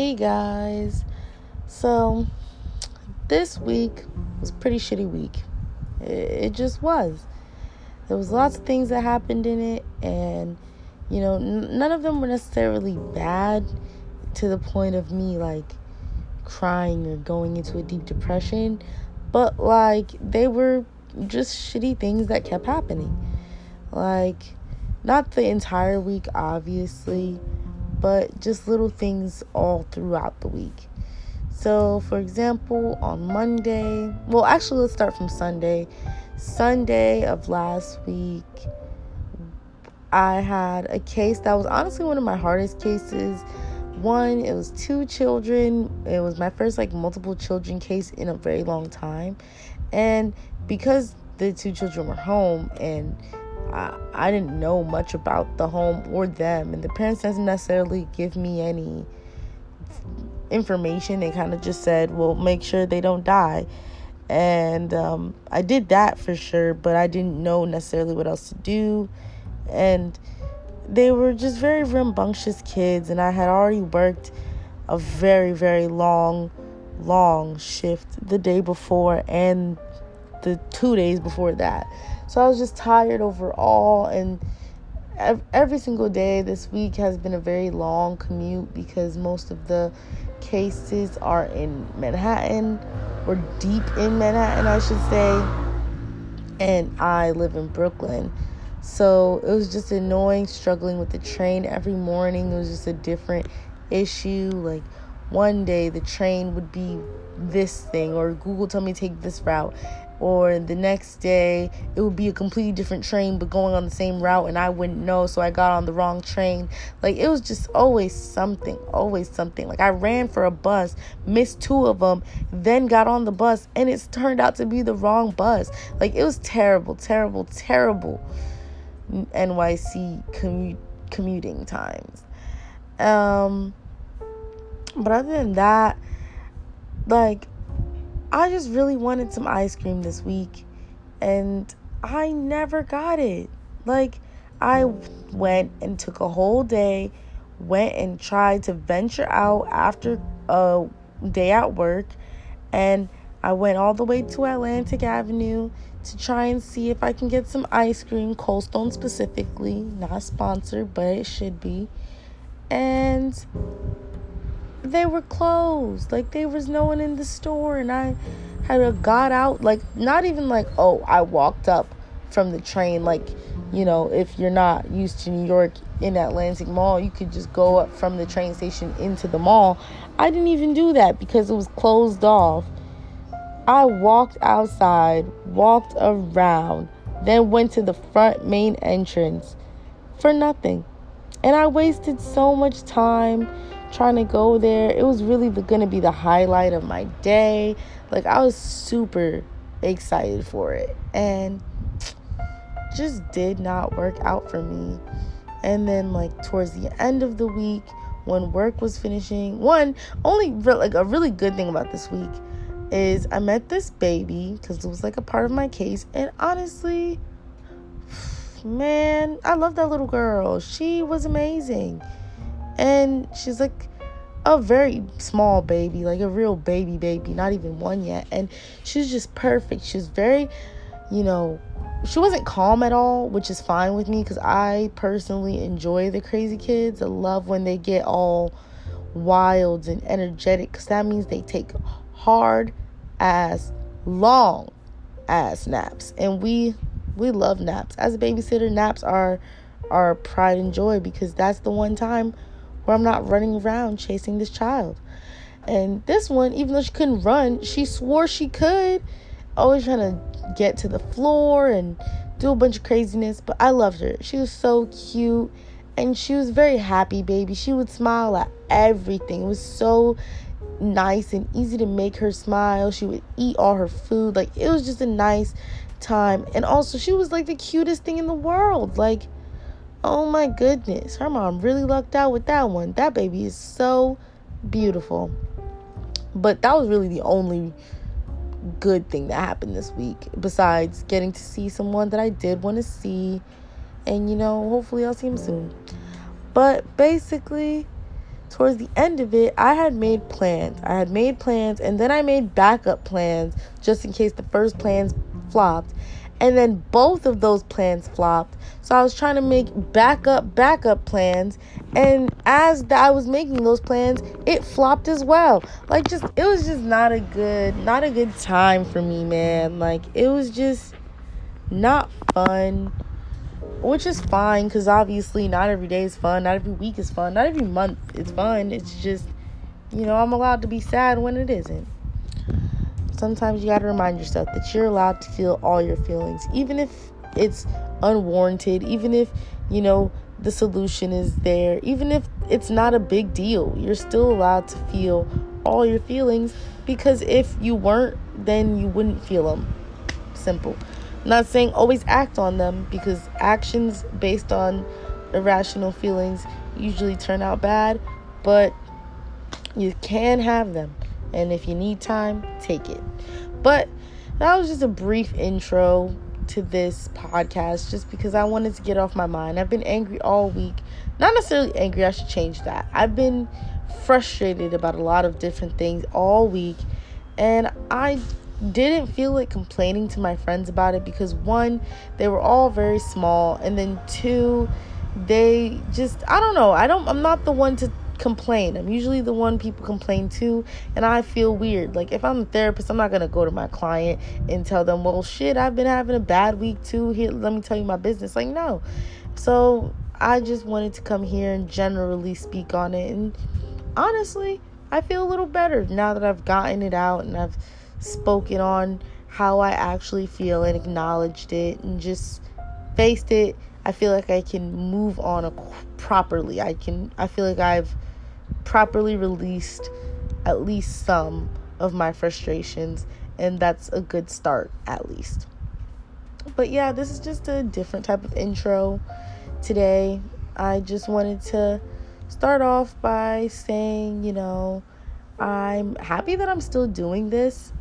Hey guys. So, this week was pretty shitty week. It, just was. There was lots of things that happened in it and you know, none of them were necessarily bad to the point of me like crying or going into a deep depression, but like they were just shitty things that kept happening. Like not the entire week obviously, but just little things all throughout the week. So, for example, on Monday, well, actually, let's start from Sunday. Sunday of last week, I had a case that was honestly one of my hardest cases. One, it was two children. It was my first like multiple children case in a very long time. And because the two children were home and I, I didn't know much about the home or them, and the parents didn't necessarily give me any information. They kind of just said, "Well, make sure they don't die," and um, I did that for sure, but I didn't know necessarily what else to do, and they were just very rambunctious kids, and I had already worked a very very long, long shift the day before and the two days before that. So I was just tired overall, and every single day this week has been a very long commute because most of the cases are in Manhattan or deep in Manhattan, I should say. And I live in Brooklyn. So it was just annoying struggling with the train every morning. It was just a different issue. Like one day the train would be this thing, or Google told me take this route or the next day it would be a completely different train but going on the same route and I wouldn't know so I got on the wrong train. Like it was just always something always something. Like I ran for a bus missed two of them then got on the bus and it's turned out to be the wrong bus. Like it was terrible terrible terrible NYC commu- commuting times. Um but other than that like I just really wanted some ice cream this week and I never got it. Like, I went and took a whole day, went and tried to venture out after a day at work, and I went all the way to Atlantic Avenue to try and see if I can get some ice cream, Cold Stone specifically, not sponsored, but it should be. And they were closed. Like there was no one in the store and I had got out like not even like oh I walked up from the train like you know if you're not used to New York in Atlantic Mall you could just go up from the train station into the mall. I didn't even do that because it was closed off. I walked outside, walked around, then went to the front main entrance for nothing. And I wasted so much time trying to go there. It was really going to be the highlight of my day. Like I was super excited for it and just did not work out for me. And then like towards the end of the week when work was finishing, one only re- like a really good thing about this week is I met this baby cuz it was like a part of my case and honestly man, I love that little girl. She was amazing and she's like a very small baby, like a real baby baby, not even one yet. And she's just perfect. She's very, you know, she wasn't calm at all, which is fine with me because I personally enjoy the crazy kids. I love when they get all wild and energetic because that means they take hard ass, long ass naps. And we we love naps. As a babysitter, naps are our pride and joy because that's the one time where I'm not running around chasing this child. And this one, even though she couldn't run, she swore she could. Always trying to get to the floor and do a bunch of craziness. But I loved her. She was so cute. And she was very happy, baby. She would smile at everything. It was so nice and easy to make her smile. She would eat all her food. Like, it was just a nice time. And also, she was like the cutest thing in the world. Like, Oh my goodness. Her mom really lucked out with that one. That baby is so beautiful. But that was really the only good thing that happened this week besides getting to see someone that I did want to see. And you know, hopefully I'll see him soon. But basically, towards the end of it, I had made plans. I had made plans and then I made backup plans just in case the first plans flopped. And then both of those plans flopped. So I was trying to make backup, backup plans. And as I was making those plans, it flopped as well. Like, just, it was just not a good, not a good time for me, man. Like, it was just not fun which is fine because obviously not every day is fun, not every week is fun, not every month is fun. It's just, you know, I'm allowed to be sad when it isn't. Sometimes you got to remind yourself that you're allowed to feel all your feelings, even if it's unwarranted, even if, you know, the solution is there, even if it's not a big deal. You're still allowed to feel all your feelings because if you weren't, then you wouldn't feel them. Simple. Not saying always act on them because actions based on irrational feelings usually turn out bad, but you can have them. And if you need time, take it. But that was just a brief intro to this podcast just because I wanted to get off my mind. I've been angry all week. Not necessarily angry, I should change that. I've been frustrated about a lot of different things all week and I didn't feel like complaining to my friends about it because one, they were all very small, and then two, they just I don't know. I don't I'm not the one to complain. I'm usually the one people complain to, and I feel weird. Like if I'm a therapist, I'm not gonna go to my client and tell them, "Well, shit, I've been having a bad week too. Here, let me tell you my business." Like no. So I just wanted to come here and generally speak on it, and honestly, I feel a little better now that I've gotten it out and I've spoken on how I actually feel and acknowledged it and just faced it, I feel like I can move on properly. I can I feel like I've properly released at least some of my frustrations and that's a good start at least. But yeah, this is just a different type of intro today. I just wanted to start off by saying, you know, I'm happy that I'm still doing this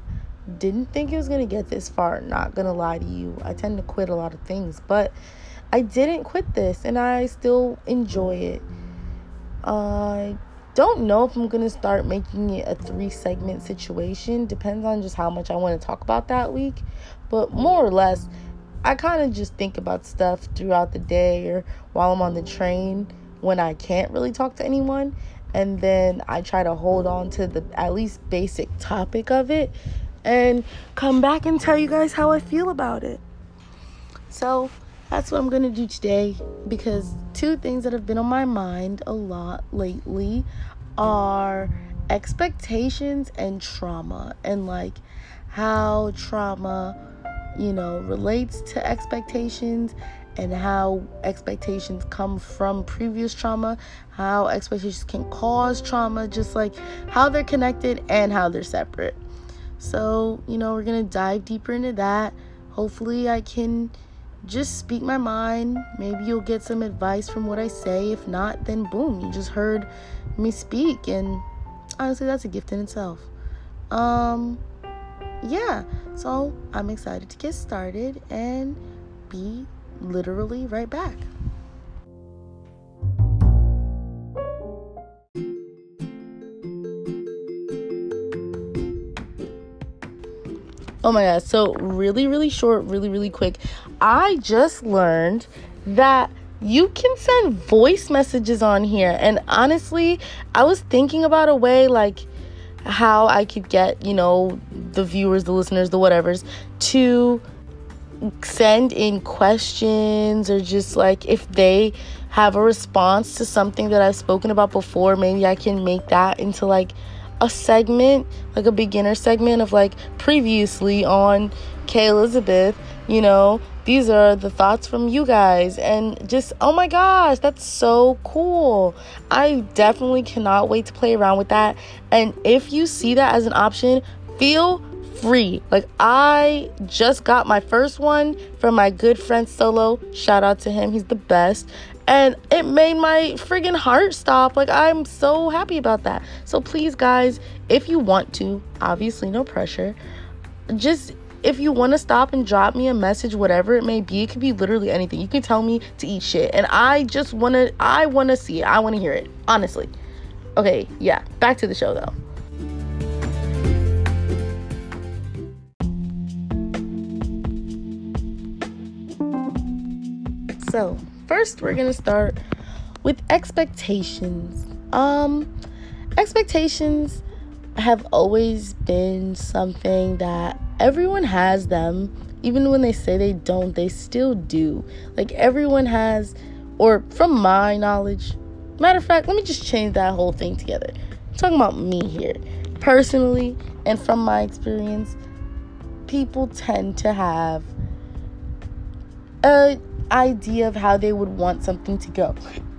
didn't think it was going to get this far. Not going to lie to you. I tend to quit a lot of things, but I didn't quit this and I still enjoy it. I don't know if I'm going to start making it a three segment situation. Depends on just how much I want to talk about that week. But more or less, I kind of just think about stuff throughout the day or while I'm on the train when I can't really talk to anyone. And then I try to hold on to the at least basic topic of it and come back and tell you guys how I feel about it. So that's what I'm going to do today because two things that have been on my mind a lot lately are expectations and trauma and like how trauma, you know, relates to expectations and how expectations come from previous trauma, how expectations can cause trauma, just like how they're connected and how they're separate. So, you know, we're going to dive deeper into that. Hopefully, I can just speak my mind. Maybe you'll get some advice from what I say. If not, then boom, you just heard me speak. And honestly, that's a gift in itself. Um, yeah, so I'm excited to get started and be literally right back. Oh my god, so really, really short, really, really quick. I just learned that you can send voice messages on here. And honestly, I was thinking about a way like how I could get, you know, the viewers, the listeners, the whatevers to send in questions or just like if they have a response to something that I've spoken about before, maybe I can make that into like a segment, like a beginner segment of like previously on K Elizabeth, you know, these are the thoughts from you guys and just oh my gosh, that's so cool. I definitely cannot wait to play around with that. And if you see that as an option, feel free. Like I just got my first one from my good friend Solo. Shout out to him. He's the best and it made my friggin' heart stop. Like, I'm so happy about that. So, please, guys, if you want to, obviously, no pressure, just if you want to stop and drop me a message, whatever it may be, it could be literally anything. You can tell me to eat shit, and I just want to, I want to see it. I want to hear it, honestly. Okay, yeah, back to the show though. So, first we're to start with expectations. Um expectations have always been something that everyone has them even when they say they don't, they still do. Like everyone has, or from my knowledge, matter of fact, let me just change that whole thing together. I'm talking about me here. Personally, and from my experience, people tend to have a idea of how they would want something to go.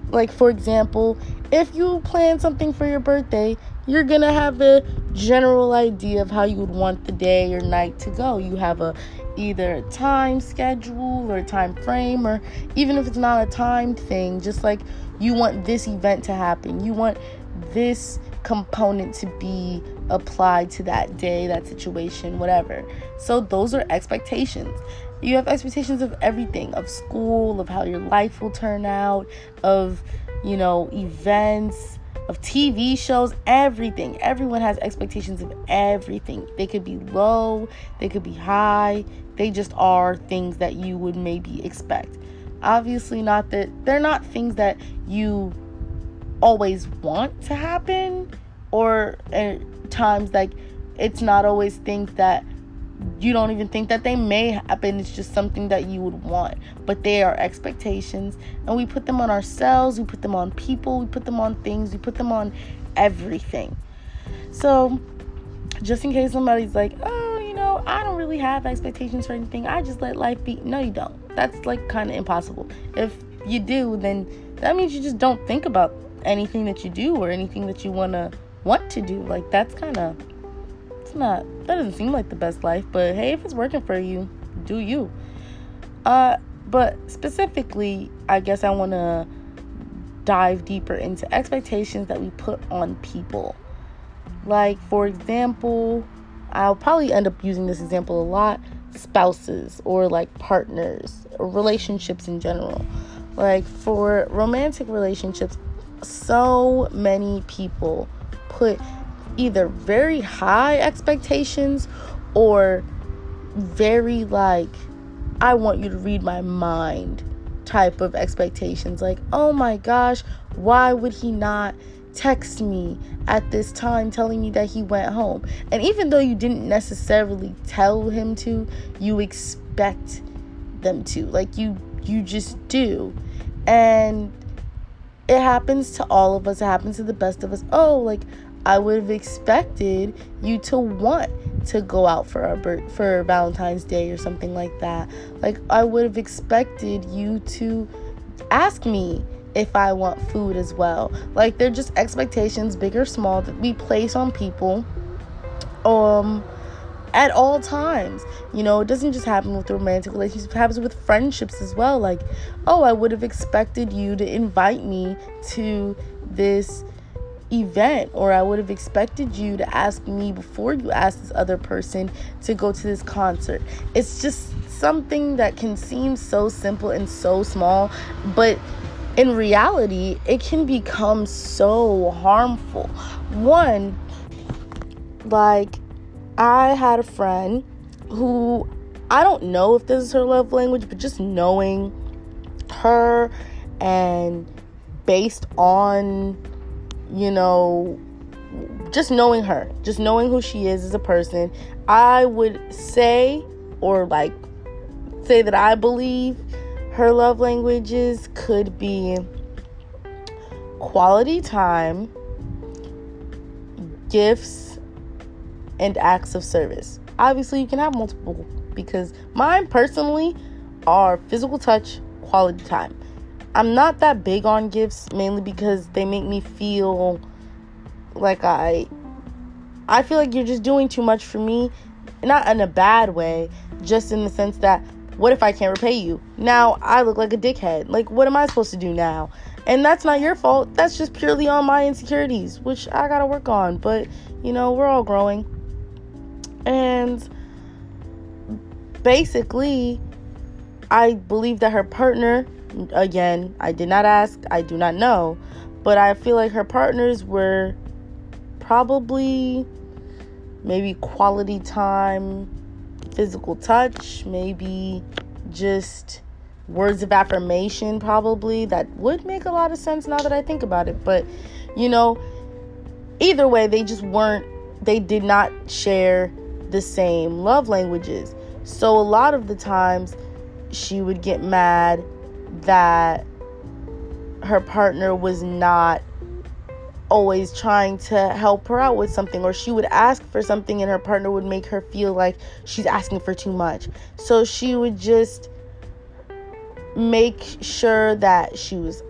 Like for example, if you plan something for your birthday, you're gonna have a general idea of how you would want the day or night to go. You have a either a time schedule or a time frame or even if it's not a timed thing, just like you want this event to happen. You want this component to be applied to that day, that situation, whatever. So those are expectations. You have expectations of everything, of school, of how your life will turn out, of, you know, events, of TV shows, everything. Everyone has expectations of everything. They could be low, they could be high. They just are things that you would maybe expect. Obviously, not that they're not things that you always want to happen, or at times like it's not always things that you don't even think that they may happen. It's just something that you would want. But they are expectations. And we put them on ourselves, we put them on people, we put them on things, we put them on everything. So, just in case somebody's like, oh, you know, I don't really have expectations for anything, I just let life be. No, you don't. That's like kind of impossible. If you do, then that means you just don't think about anything that you do or anything that you want to want to do. Like, that's kind of it's not that doesn't seem like the best life, but hey, if it's working for you, do you. Uh but specifically, I guess I want to dive deeper into expectations that we put on people. Like for example, I'll probably end up using this example a lot, spouses or like partners or relationships in general. Like for romantic relationships, so many people put either very high expectations or very like I want you to read my mind type of expectations. Like oh my gosh why would he not text me at this time telling me that he went home? And even though you didn't necessarily tell him to you expect them to. Like you you just do. And it happens to all of us. It happens to the best of us. Oh like I would have expected you to want to go out for a for Valentine's Day or something like that. Like I would have expected you to ask me if I want food as well. Like they're just expectations, big or small, that we place on people um at all times. You know, it doesn't just happen with romantic relationships, it happens with friendships as well. Like, oh, I would have expected you to invite me to this event or I would have expected you to ask me before you ask this other person to go to this concert. It's just something that can seem so simple and so small, but in reality, it can become so harmful. One, like, I had a friend who I don't know if this is her love language, but just knowing her and based on you know, just knowing her, just knowing who she is as a person, I would say, or like say that I believe her love languages could be quality time, gifts, and acts of service. Obviously, you can have multiple because mine personally are physical touch, quality time. I'm not that big on gifts mainly because they make me feel like I I feel like you're just doing too much for me. Not in a bad way, just in the sense that what if I can't repay you? Now I look like a dickhead. Like what am I supposed to do now? And that's not your fault. That's just purely on my insecurities, which I got to work on, but you know, we're all growing. And basically, I believe that her partner again, I did not ask, I do not know, but I feel like her partners were probably maybe quality time, physical touch, maybe just words of affirmation, probably. That would make a lot of sense now that I think about it. But, you know, either way, they just weren't, they did not share the same love languages. So a lot of the times she would get mad that her partner was not always trying to help her out with something or she would ask for something and her partner would make her feel like she's asking for too much. So she would just make sure that she was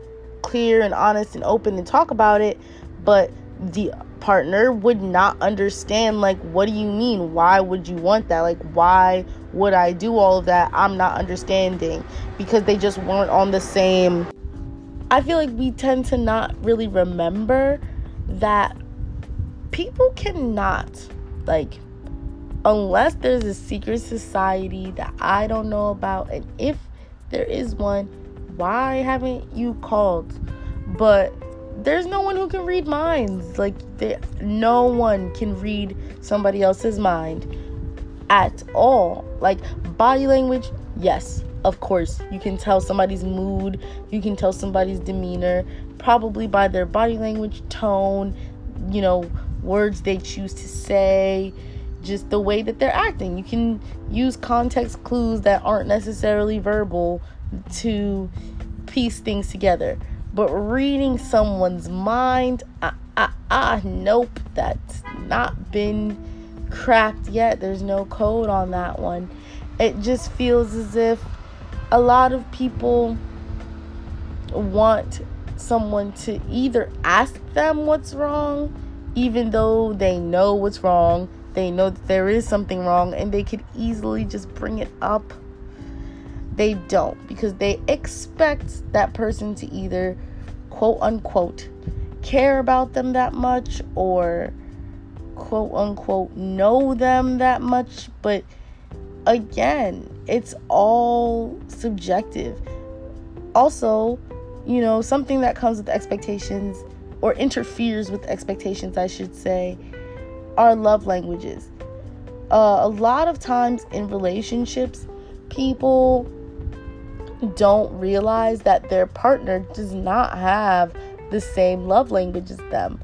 clear and honest and open and talk about it, but the partner would not understand like what do you mean? Why would you want that? Like why would I do all of that? I'm not understanding because they just weren't on the same I feel like we tend to not really remember that people cannot, like, unless there's a secret society that I don't know about, and if there is one, why haven't you called? But there's no one who can read minds. Like, there, no one can read somebody else's mind at all. Like, body language, yes, of course, you can tell somebody's mood, you can tell somebody's demeanor, probably by their body language, tone, you know, words they choose to say, just the way that they're acting. You can use context clues that aren't necessarily verbal to piece things together. But reading someone's mind, ah, ah, ah, nope, that's not been cracked yet. There's no code on that one. It just feels as if a lot of people want someone to either ask them what's wrong, even though they know what's wrong, they know that there is something wrong, and they could easily just bring it up. They don't because they expect that person to either quote unquote care about them that much or quote unquote know them that much, but again, it's all subjective. Also, you know, something that comes with expectations or interferes with expectations, I should say, are love languages. Uh, a lot of times in relationships, people don't realize that their partner does not have the same love language as them.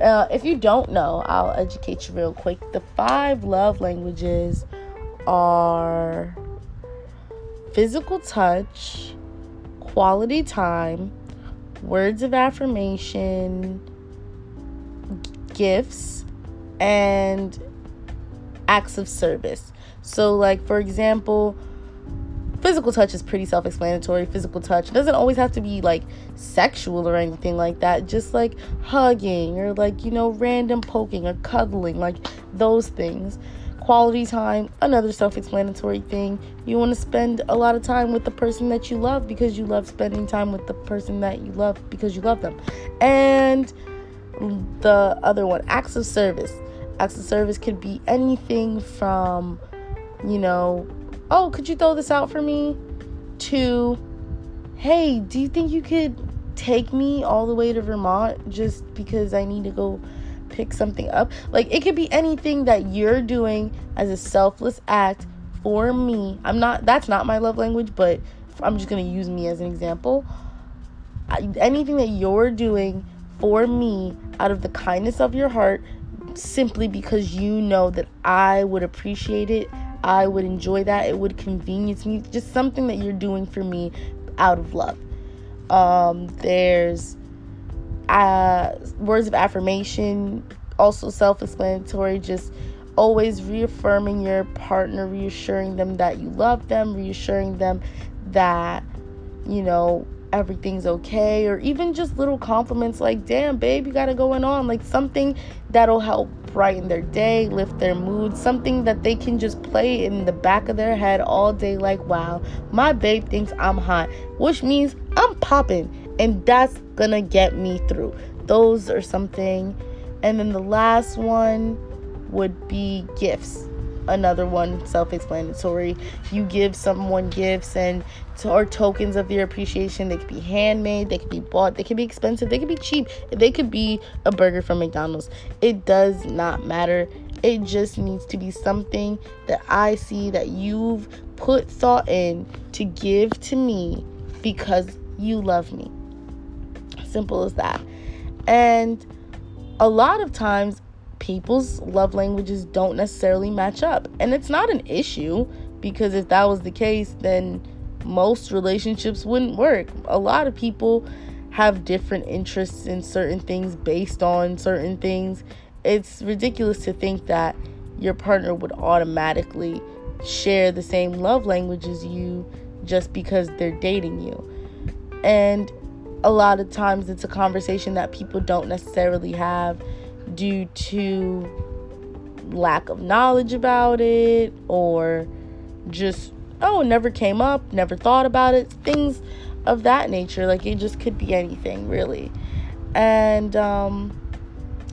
Uh, if you don't know, I'll educate you real quick. The five love languages are physical touch, quality time, words of affirmation, gifts, and acts of service. So, like, for example, physical touch is pretty self explanatory. Physical touch doesn't always have to be like sexual or anything like that, just like hugging or like, you know, random poking or cuddling, like those things quality time, another self explanatory thing. You want to spend a lot of time with the person that you love because you love spending time with the person that you love because you love them. And the other one, acts of service. Acts of service could be anything from, you know, oh, could you throw this out for me? To, hey, do you think you could take me all the way to Vermont just because I need to go pick something up. Like it could be anything that you're doing as a selfless act for me. I'm not that's not my love language, but I'm just going to use me as an example. I, anything that you're doing for me out of the kindness of your heart simply because you know that I would appreciate it. I would enjoy that. It would convenience me. Just something that you're doing for me out of love. Um, there's uh, words of affirmation, also self explanatory, just always reaffirming your partner, reassuring them that you love them, reassuring them that, you know, everything's okay, or even just little compliments like, damn, babe, you got it going on. Like something that'll help brighten their day, lift their mood, something that they can just play in the back of their head all day, like, wow, my babe thinks I'm hot, which means I'm popping and that's gonna get me through. Those are something. And then the last one would be gifts. Another one self-explanatory. You give someone gifts and or tokens of your appreciation. They could be handmade they could be bought they could be expensive they could be cheap they could be a burger from mcdonald's. It does not matter. It just needs to be something that i see that you've put thought in to give to me because you love me. Simple as that. And a lot of times people's love languages don't necessarily match up. And it's not an issue because if that was the case, then most relationships wouldn't work. A lot of people have different interests in certain things based on certain things. It's ridiculous to think that your partner would automatically share the same love language as you just because they're dating you. And a lot of times it's a conversation that people don't necessarily have due to lack of knowledge about it or just oh never came up never thought about it things of that nature. Like it just could be anything really. And um,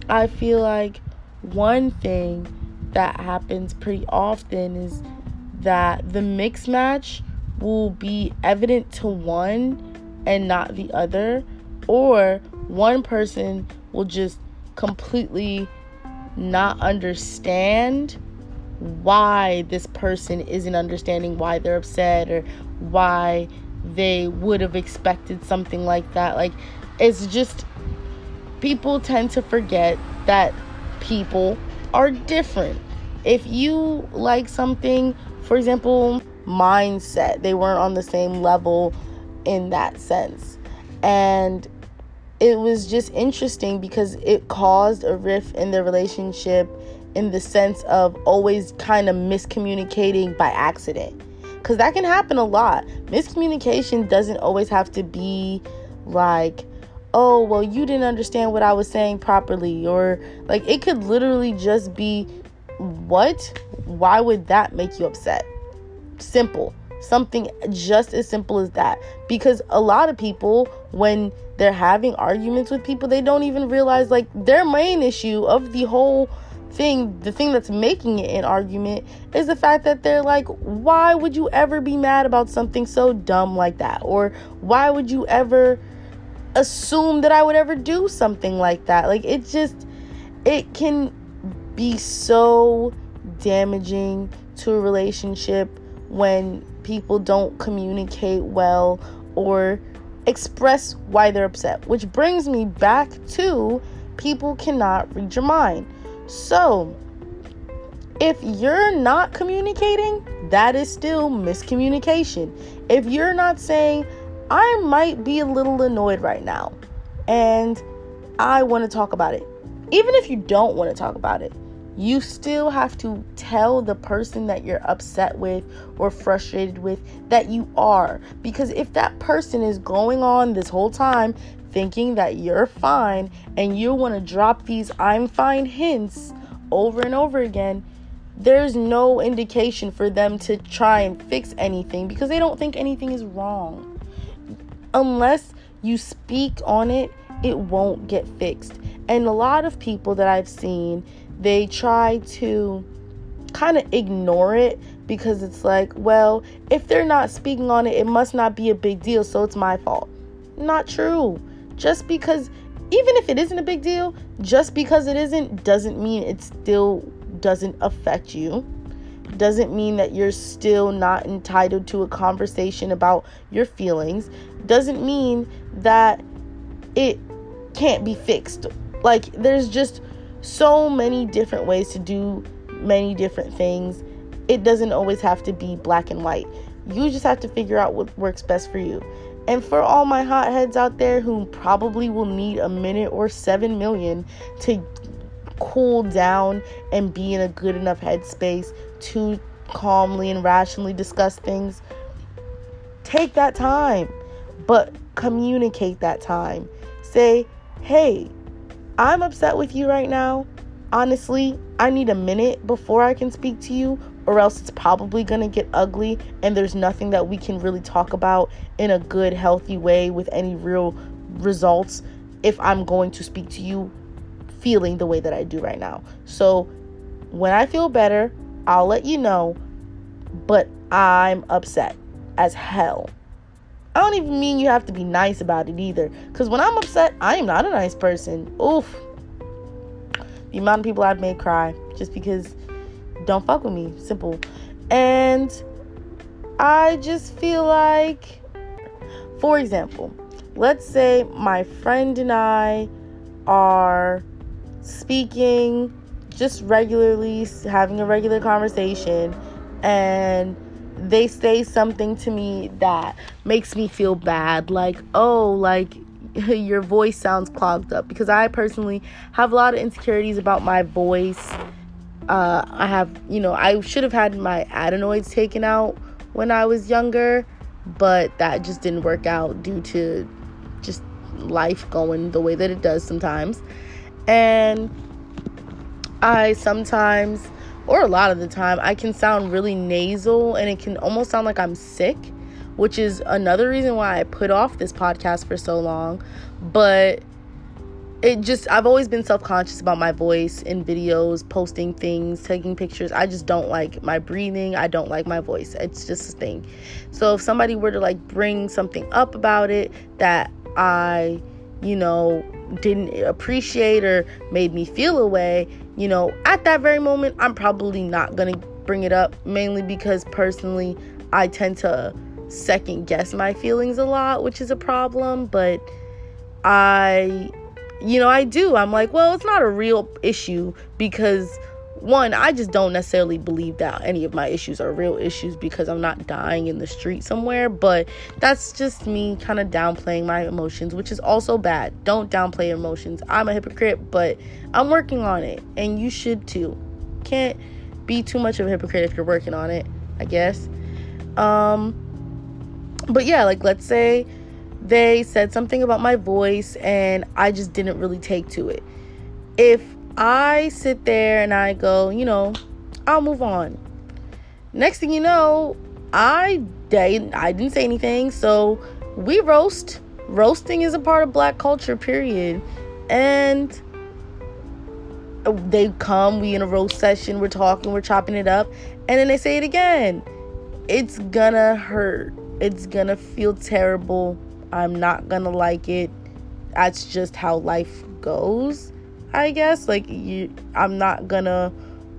i feel like one thing that happens pretty often is that the mix match will be evident to one and not the other or one person will just completely not understand why this person isn't understanding why they're upset or why they would have expected something like that. Like, it's just people tend to forget that people are different. If you like something, for example, mindset, they weren't on the same level in that sense. And it was just interesting because it caused a rift in the relationship in the sense of always kind of miscommunicating by accident. Because that can happen a lot. Miscommunication doesn't always have to be like, oh, well, you didn't understand what I was saying properly. Or like, it could literally just be, what? Why would that make you upset? Simple. Something just as simple as that. Because a lot of people, when they're having arguments with people, they don't even realize like their main issue of the whole thing, the thing that's making it an argument, is the fact that they're like, why would you ever be mad about something so dumb like that? Or why would you ever assume that I would ever do something like that? Like, it just, it can be so damaging to a relationship when people don't communicate well or express why they're upset, which brings me back to people cannot read your mind. So, if you're not communicating, that is still miscommunication. If you're not saying, I might be a little annoyed right now and I want to talk about it, even if you don't want to talk about it, you still have to tell the person that you're upset with or frustrated with that you are. Because if that person is going on this whole time thinking that you're fine and you want to drop these I'm fine hints over and over again, there's no indication for them to try and fix anything because they don't think anything is wrong. Unless you speak on it, it won't get fixed. And a lot of people that I've seen they try to kind of ignore it because it's like, well, if they're not speaking on it, it must not be a big deal, so it's my fault. Not true. Just because, even if it isn't a big deal, just because it isn't doesn't mean it still doesn't affect you. Doesn't mean that you're still not entitled to a conversation about your feelings. Doesn't mean that it can't be fixed. Like, there's just so many different ways to do many different things. It doesn't always have to be black and white. You just have to figure out what works best for you. And for all my hotheads out there who probably will need a minute or 7 million to cool down and be in a good enough headspace to calmly and rationally discuss things, take that time, but communicate that time. Say, hey, I'm upset with you right now. Honestly, I need a minute before I can speak to you, or else it's probably gonna get ugly, and there's nothing that we can really talk about in a good, healthy way with any real results if I'm going to speak to you feeling the way that I do right now. So, when I feel better, I'll let you know, but I'm upset as hell. I don't even mean you have to be nice about it either. Because when I'm upset, I am not a nice person. Oof. The amount of people I've made cry just because don't fuck with me. Simple. And I just feel like, for example, let's say my friend and I are speaking just regularly, having a regular conversation, and they say something to me that makes me feel bad like oh like your voice sounds clogged up. Because i personally have a lot of insecurities about my voice. Uh, i have you know i should have had my adenoids taken out when i was younger but that just didn't work out due to just life going the way that it does sometimes. And i sometimes or a lot of the time, I can sound really nasal and it can almost sound like I'm sick, which is another reason why I put off this podcast for so long. But it just, I've always been self conscious about my voice in videos, posting things, taking pictures. I just don't like my breathing. I don't like my voice. It's just a thing. So if somebody were to like bring something up about it that I, you know, didn't appreciate or made me feel a way, you know, at that very moment, I'm probably not going to bring it up, mainly because personally, I tend to second guess my feelings a lot, which is a problem, but I, you know, I do. I'm like, well, it's not a real issue because one, I just don't necessarily believe that any of my issues are real issues because I'm not dying in the street somewhere. But that's just me kind of downplaying my emotions, which is also bad. Don't downplay emotions. I'm a hypocrite, but I'm working on it, and you should too. Can't be too much of a hypocrite if you're working on it, I guess. Um, but yeah, like let's say they said something about my voice and I just didn't really take to it. If I sit there and I go, you know, I'll move on. Next thing you know, I I didn't say anything, so we roast. Roasting is a part of black culture, period. And they come, we in a roast session, we're talking, we're chopping it up, and then they say it again. It's gonna hurt. It's gonna feel terrible. I'm not gonna like it. That's just how life goes. I guess. Like you I'm not gonna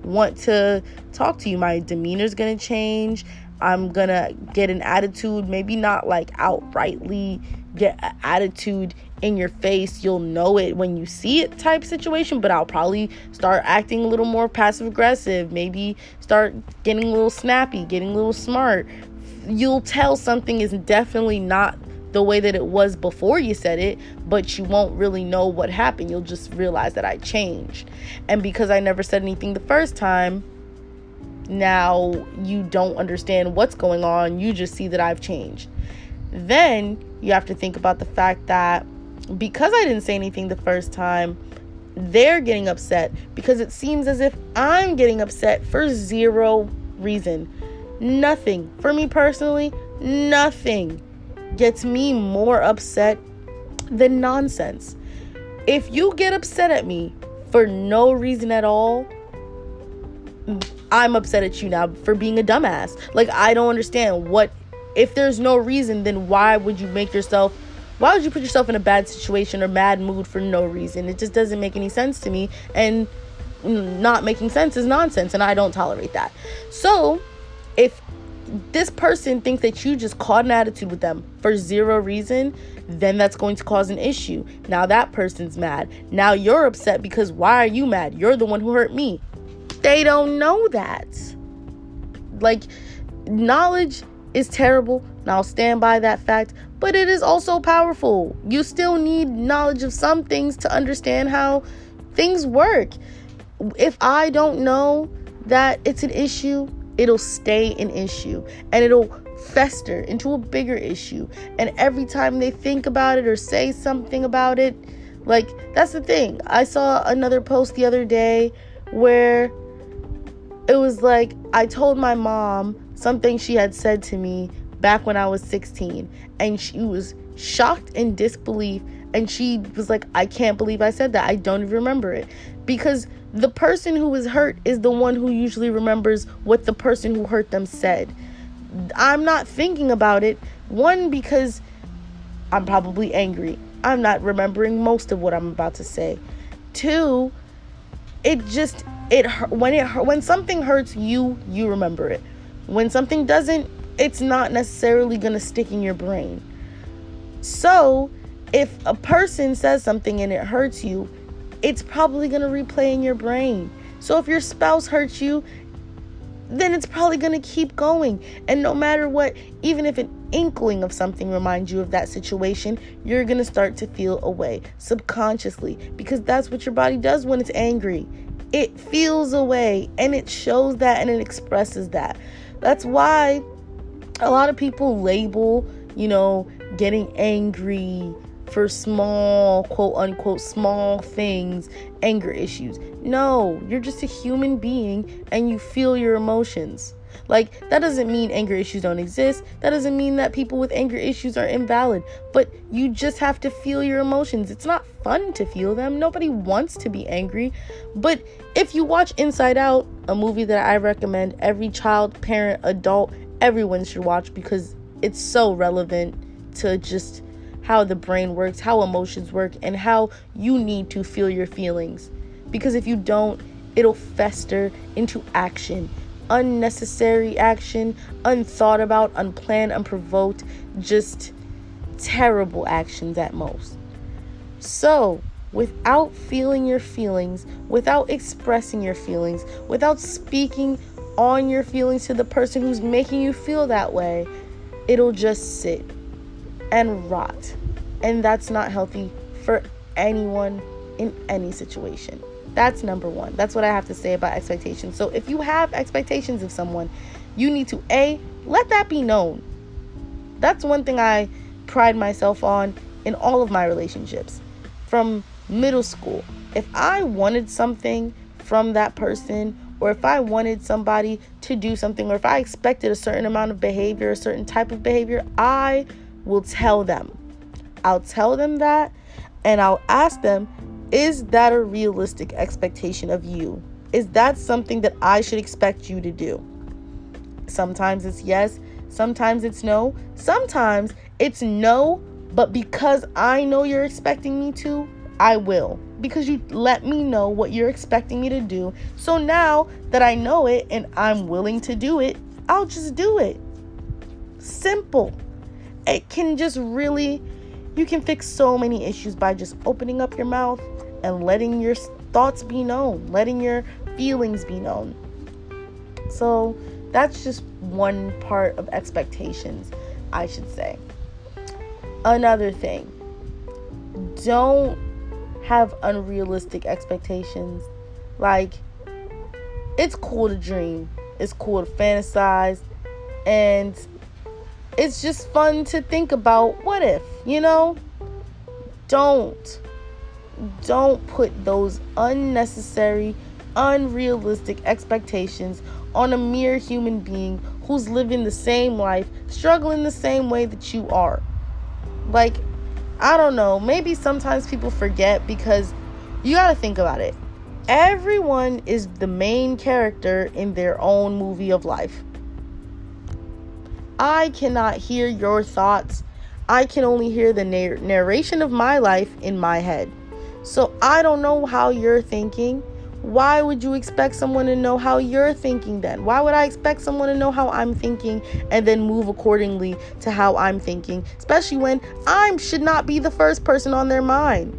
want to talk to you. My demeanor's gonna change. I'm gonna get an attitude, maybe not like outrightly get an attitude in your face. You'll know it when you see it type situation, but I'll probably start acting a little more passive aggressive, maybe start getting a little snappy, getting a little smart. You'll tell something is definitely not the way that it was before you said it, but you won't really know what happened. You'll just realize that I changed. And because I never said anything the first time, now you don't understand what's going on. You just see that I've changed. Then you have to think about the fact that because I didn't say anything the first time, they're getting upset because it seems as if I'm getting upset for zero reason. Nothing. For me personally, nothing gets me more upset than nonsense. If you get upset at me for no reason at all, I'm upset at you now for being a dumbass. Like, I don't understand what, if there's no reason, then why would you make yourself, why would you put yourself in a bad situation or bad mood for no reason? It just doesn't make any sense to me. And not making sense is nonsense, and I don't tolerate that. So, if this person thinks that you just caught an attitude with them for zero reason, then that's going to cause an issue. Now that person's mad. Now you're upset because why are you mad? You're the one who hurt me. They don't know that. Like, knowledge is terrible, and I'll stand by that fact, but it is also powerful. You still need knowledge of some things to understand how things work. If I don't know that it's an issue, it'll stay an issue and it'll fester into a bigger issue. And every time they think about it or say something about it, like that's the thing. I saw another post the other day where it was like I told my mom something she had said to me back when I was 16 and she was shocked in disbelief and she was like I can't believe I said that. I don't even remember it because the person who is hurt is the one who usually remembers what the person who hurt them said. I'm not thinking about it. One, because I'm probably angry. I'm not remembering most of what I'm about to say. Two, it just it when it when something hurts you, you remember it. When something doesn't, it's not necessarily going to stick in your brain. So, if a person says something and it hurts you, it's probably going to replay in your brain. So, if your spouse hurts you, then it's probably going to keep going. And no matter what, even if an inkling of something reminds you of that situation, you're going to start to feel away subconsciously because that's what your body does when it's angry. It feels away and it shows that and it expresses that. That's why a lot of people label, you know, getting angry for small, quote unquote, small things, anger issues. No, you're just a human being and you feel your emotions. Like, that doesn't mean anger issues don't exist. That doesn't mean that people with anger issues are invalid. But you just have to feel your emotions. It's not fun to feel them. Nobody wants to be angry. But if you watch Inside Out, a movie that I recommend every child, parent, adult, everyone should watch because it's so relevant to just how the brain works, how emotions work, and how you need to feel your feelings. Because if you don't, it'll fester into action. Unnecessary action, unthought about, unplanned, unprovoked, just terrible actions at most. So, without feeling your feelings, without expressing your feelings, without speaking on your feelings to the person who's making you feel that way, it'll just sit and rot. And that's not healthy for anyone in any situation. That's number one. That's what I have to say about expectations. So if you have expectations of someone, you need to A, let that be known. That's one thing I pride myself on in all of my relationships. From middle school, if I wanted something from that person, or if I wanted somebody to do something, or if I expected a certain amount of behavior, a certain type of behavior, I will tell them. I'll tell them that and I'll ask them, is that a realistic expectation of you? Is that something that I should expect you to do? Sometimes it's yes, sometimes it's no, sometimes it's no, but because I know you're expecting me to, I will. Because you let me know what you're expecting me to do. So now that I know it and I'm willing to do it, I'll just do it. Simple it can just really you can fix so many issues by just opening up your mouth and letting your thoughts be known, letting your feelings be known. So that's just one part of expectations, I should say. Another thing, don't have unrealistic expectations. Like, it's cool to dream, it's cool to fantasize, and it's just fun to think about what if, you know? Don't don't put those unnecessary, unrealistic expectations on a mere human being who's living the same life, struggling the same way that you are. Like, I don't know, maybe sometimes people forget because you got to think about it. Everyone is the main character in their own movie of life. I cannot hear your thoughts. I can only hear the narr- narration of my life in my head. So I don't know how you're thinking. Why would you expect someone to know how you're thinking then? Why would I expect someone to know how I'm thinking and then move accordingly to how I'm thinking, especially when I should not be the first person on their mind?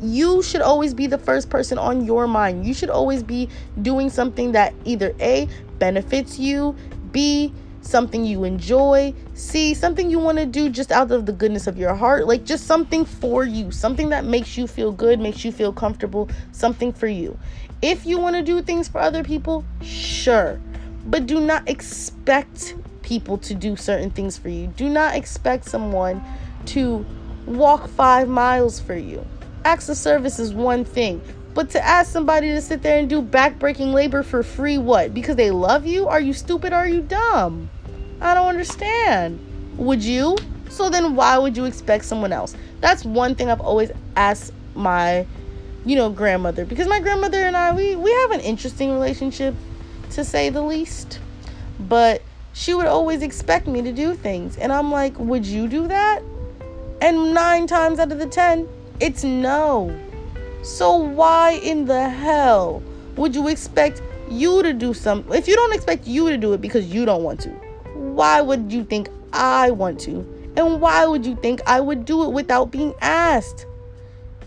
You should always be the first person on your mind. You should always be doing something that either A benefits you, B something you enjoy, see something you want to do just out of the goodness of your heart, like just something for you, something that makes you feel good, makes you feel comfortable, something for you. If you want to do things for other people, sure, but do not expect people to do certain things for you. Do not expect someone to walk five miles for you. Acts of service is one thing, but to ask somebody to sit there and do backbreaking labor for free, what? Because they love you? Are you stupid? Are you dumb? I don't understand. Would you? So then why would you expect someone else? That's one thing I've always asked my you know, grandmother because my grandmother and I we we have an interesting relationship to say the least. But she would always expect me to do things. And I'm like, "Would you do that?" And 9 times out of the 10, it's no. So why in the hell would you expect you to do something? If you don't expect you to do it because you don't want to, why would you think I want to? And why would you think I would do it without being asked?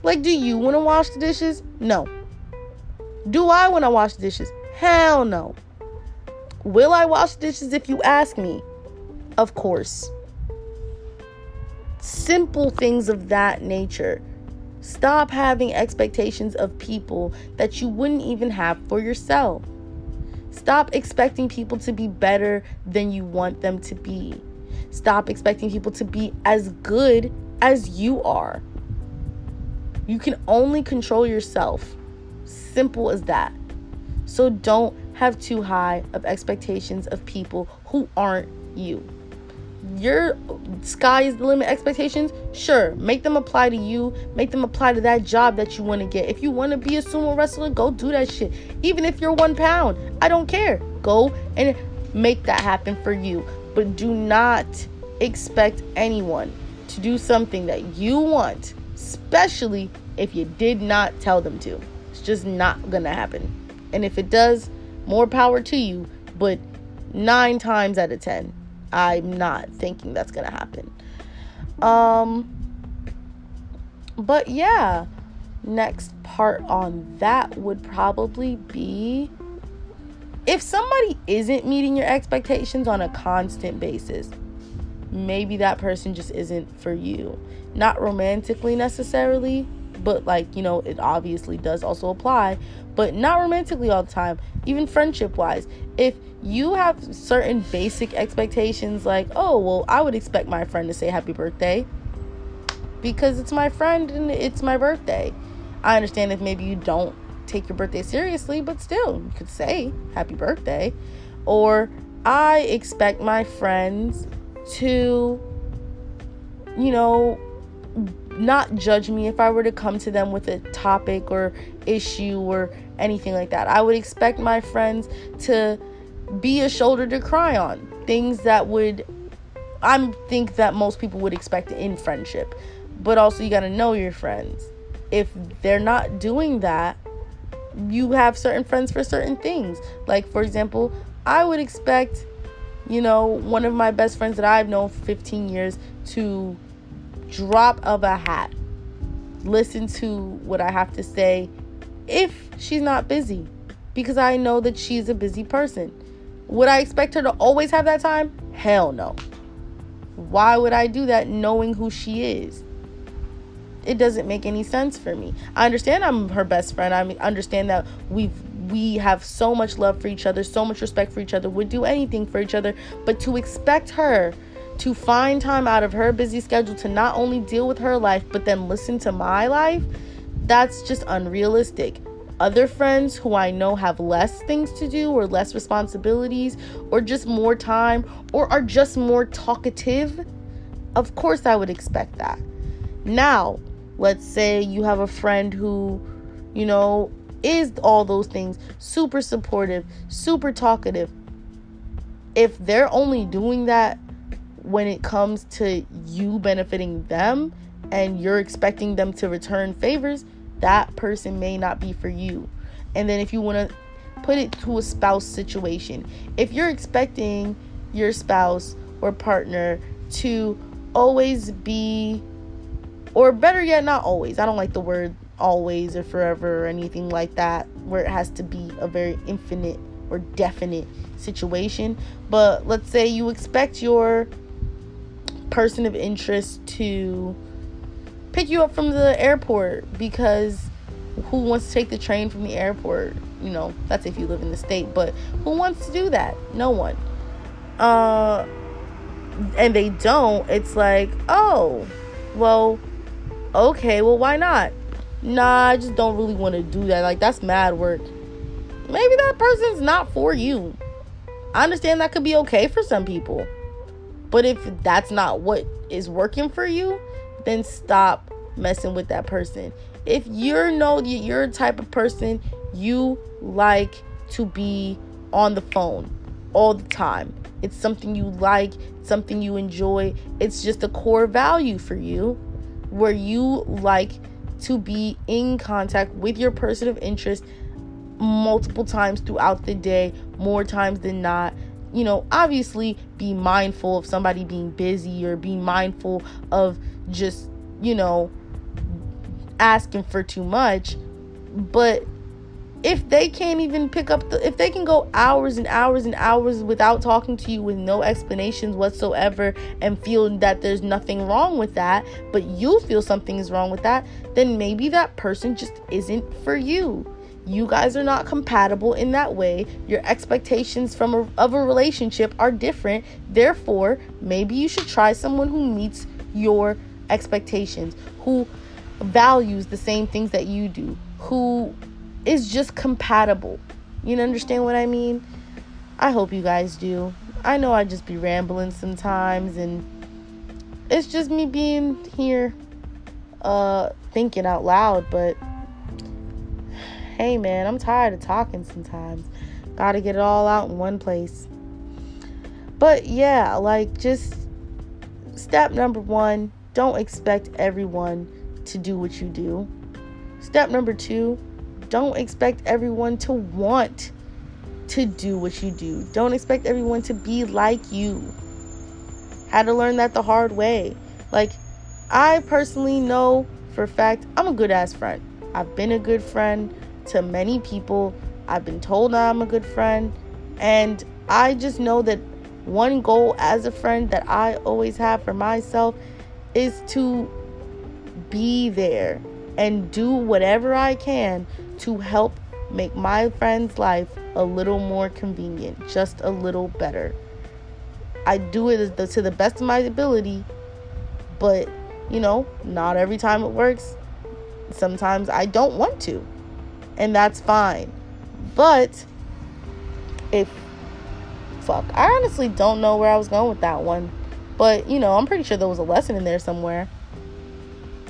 Like, do you want to wash the dishes? No. Do I want to wash the dishes? Hell no. Will I wash the dishes if you ask me? Of course. Simple things of that nature. Stop having expectations of people that you wouldn't even have for yourself. Stop expecting people to be better than you want them to be. Stop expecting people to be as good as you are. You can only control yourself. Simple as that. So don't have too high of expectations of people who aren't you. Your sky is the limit expectations, sure, make them apply to you, make them apply to that job that you want to get. If you want to be a sumo wrestler, go do that shit. Even if you're one pound, I don't care. Go and make that happen for you. But do not expect anyone to do something that you want especially if you did not tell them to. It's just not gonna happen. And if it does, more power to you, but nine times out of ten, I'm not thinking that's gonna happen. Um, but yeah, next part on that would probably be if somebody isn't meeting your expectations on a constant basis, maybe that person just isn't for you not romantically necessarily, but like, you know, it obviously does also apply, but not romantically all the time, even friendship wise. If you have certain basic expectations, like, oh, well, I would expect my friend to say happy birthday because it's my friend and it's my birthday. I understand if maybe you don't take your birthday seriously, but still, you could say happy birthday. Or I expect my friends to, you know, not judge me if I were to come to them with a topic or issue or anything like that. I would expect my friends to be a shoulder to cry on. Things that would I think that most people would expect in friendship. But also you got to know your friends. If they're not doing that, you have certain friends for certain things. Like for example, I would expect you know, one of my best friends that I've known for 15 years to drop of a hat listen to what I have to say if she's not busy because I know that she's a busy person. Would I expect her to always have that time? Hell no. Why would I do that knowing who she is? It doesn't make any sense for me. I understand I'm her best friend. I understand that we've we have so much love for each other, so much respect for each other, would do anything for each other, but to expect her to find time out of her busy schedule to not only deal with her life, but then listen to my life, that's just unrealistic. Other friends who I know have less things to do or less responsibilities or just more time or are just more talkative, of course I would expect that. Now, let's say you have a friend who, you know, is all those things super supportive, super talkative. If they're only doing that when it comes to you benefiting them and you're expecting them to return favors, that person may not be for you. And then if you want to put it to a spouse situation, if you're expecting your spouse or partner to always be, or better yet, not always, I don't like the word always or forever or anything like that, where it has to be a very infinite or definite situation. But let's say you expect your person of interest to pick you up from the airport because who wants to take the train from the airport? You know, that's if you live in the state, but who wants to do that? No one. Uh and they don't, it's like, "Oh, well, okay, well why not?" Nah, I just don't really want to do that. Like that's mad work. Maybe that person's not for you. I understand that could be okay for some people. But if that's not what is working for you, then stop messing with that person. if you're know you're a type of person you like to be on the phone all the time. It's something you like, something you enjoy. It's just a core value for you where you like to be in contact with your person of interest multiple times throughout the day, more times than not. You know, obviously be mindful of somebody being busy or be mindful of just, you know, asking for too much. But if they can't even pick up the if they can go hours and hours and hours without talking to you with no explanations whatsoever and feel that there's nothing wrong with that but you feel something is wrong with that then maybe that person just isn't for you you guys are not compatible in that way your expectations from a, of a relationship are different therefore maybe you should try someone who meets your expectations who values the same things that you do who is just compatible. You understand what I mean? I hope you guys do. I know I just be rambling sometimes and it's just me being here uh thinking out loud, but hey man, I'm tired of talking sometimes. Got to get it all out in one place. But yeah, like just step number 1, don't expect everyone to do what you do. Step number 2, don't expect everyone to want to do what you do. Don't expect everyone to be like you. Had to learn that the hard way. Like, I personally know for a fact I'm a good ass friend. I've been a good friend to many people. I've been told I'm a good friend. And I just know that one goal as a friend that I always have for myself is to be there and do whatever I can to help make my friend's life a little more convenient, just a little better. I do it to the best of my ability, but you know, not every time it works. Sometimes I don't want to, and that's fine. But if fuck, I honestly don't know where I was going with that one, but you know, I'm pretty sure there was a lesson in there somewhere.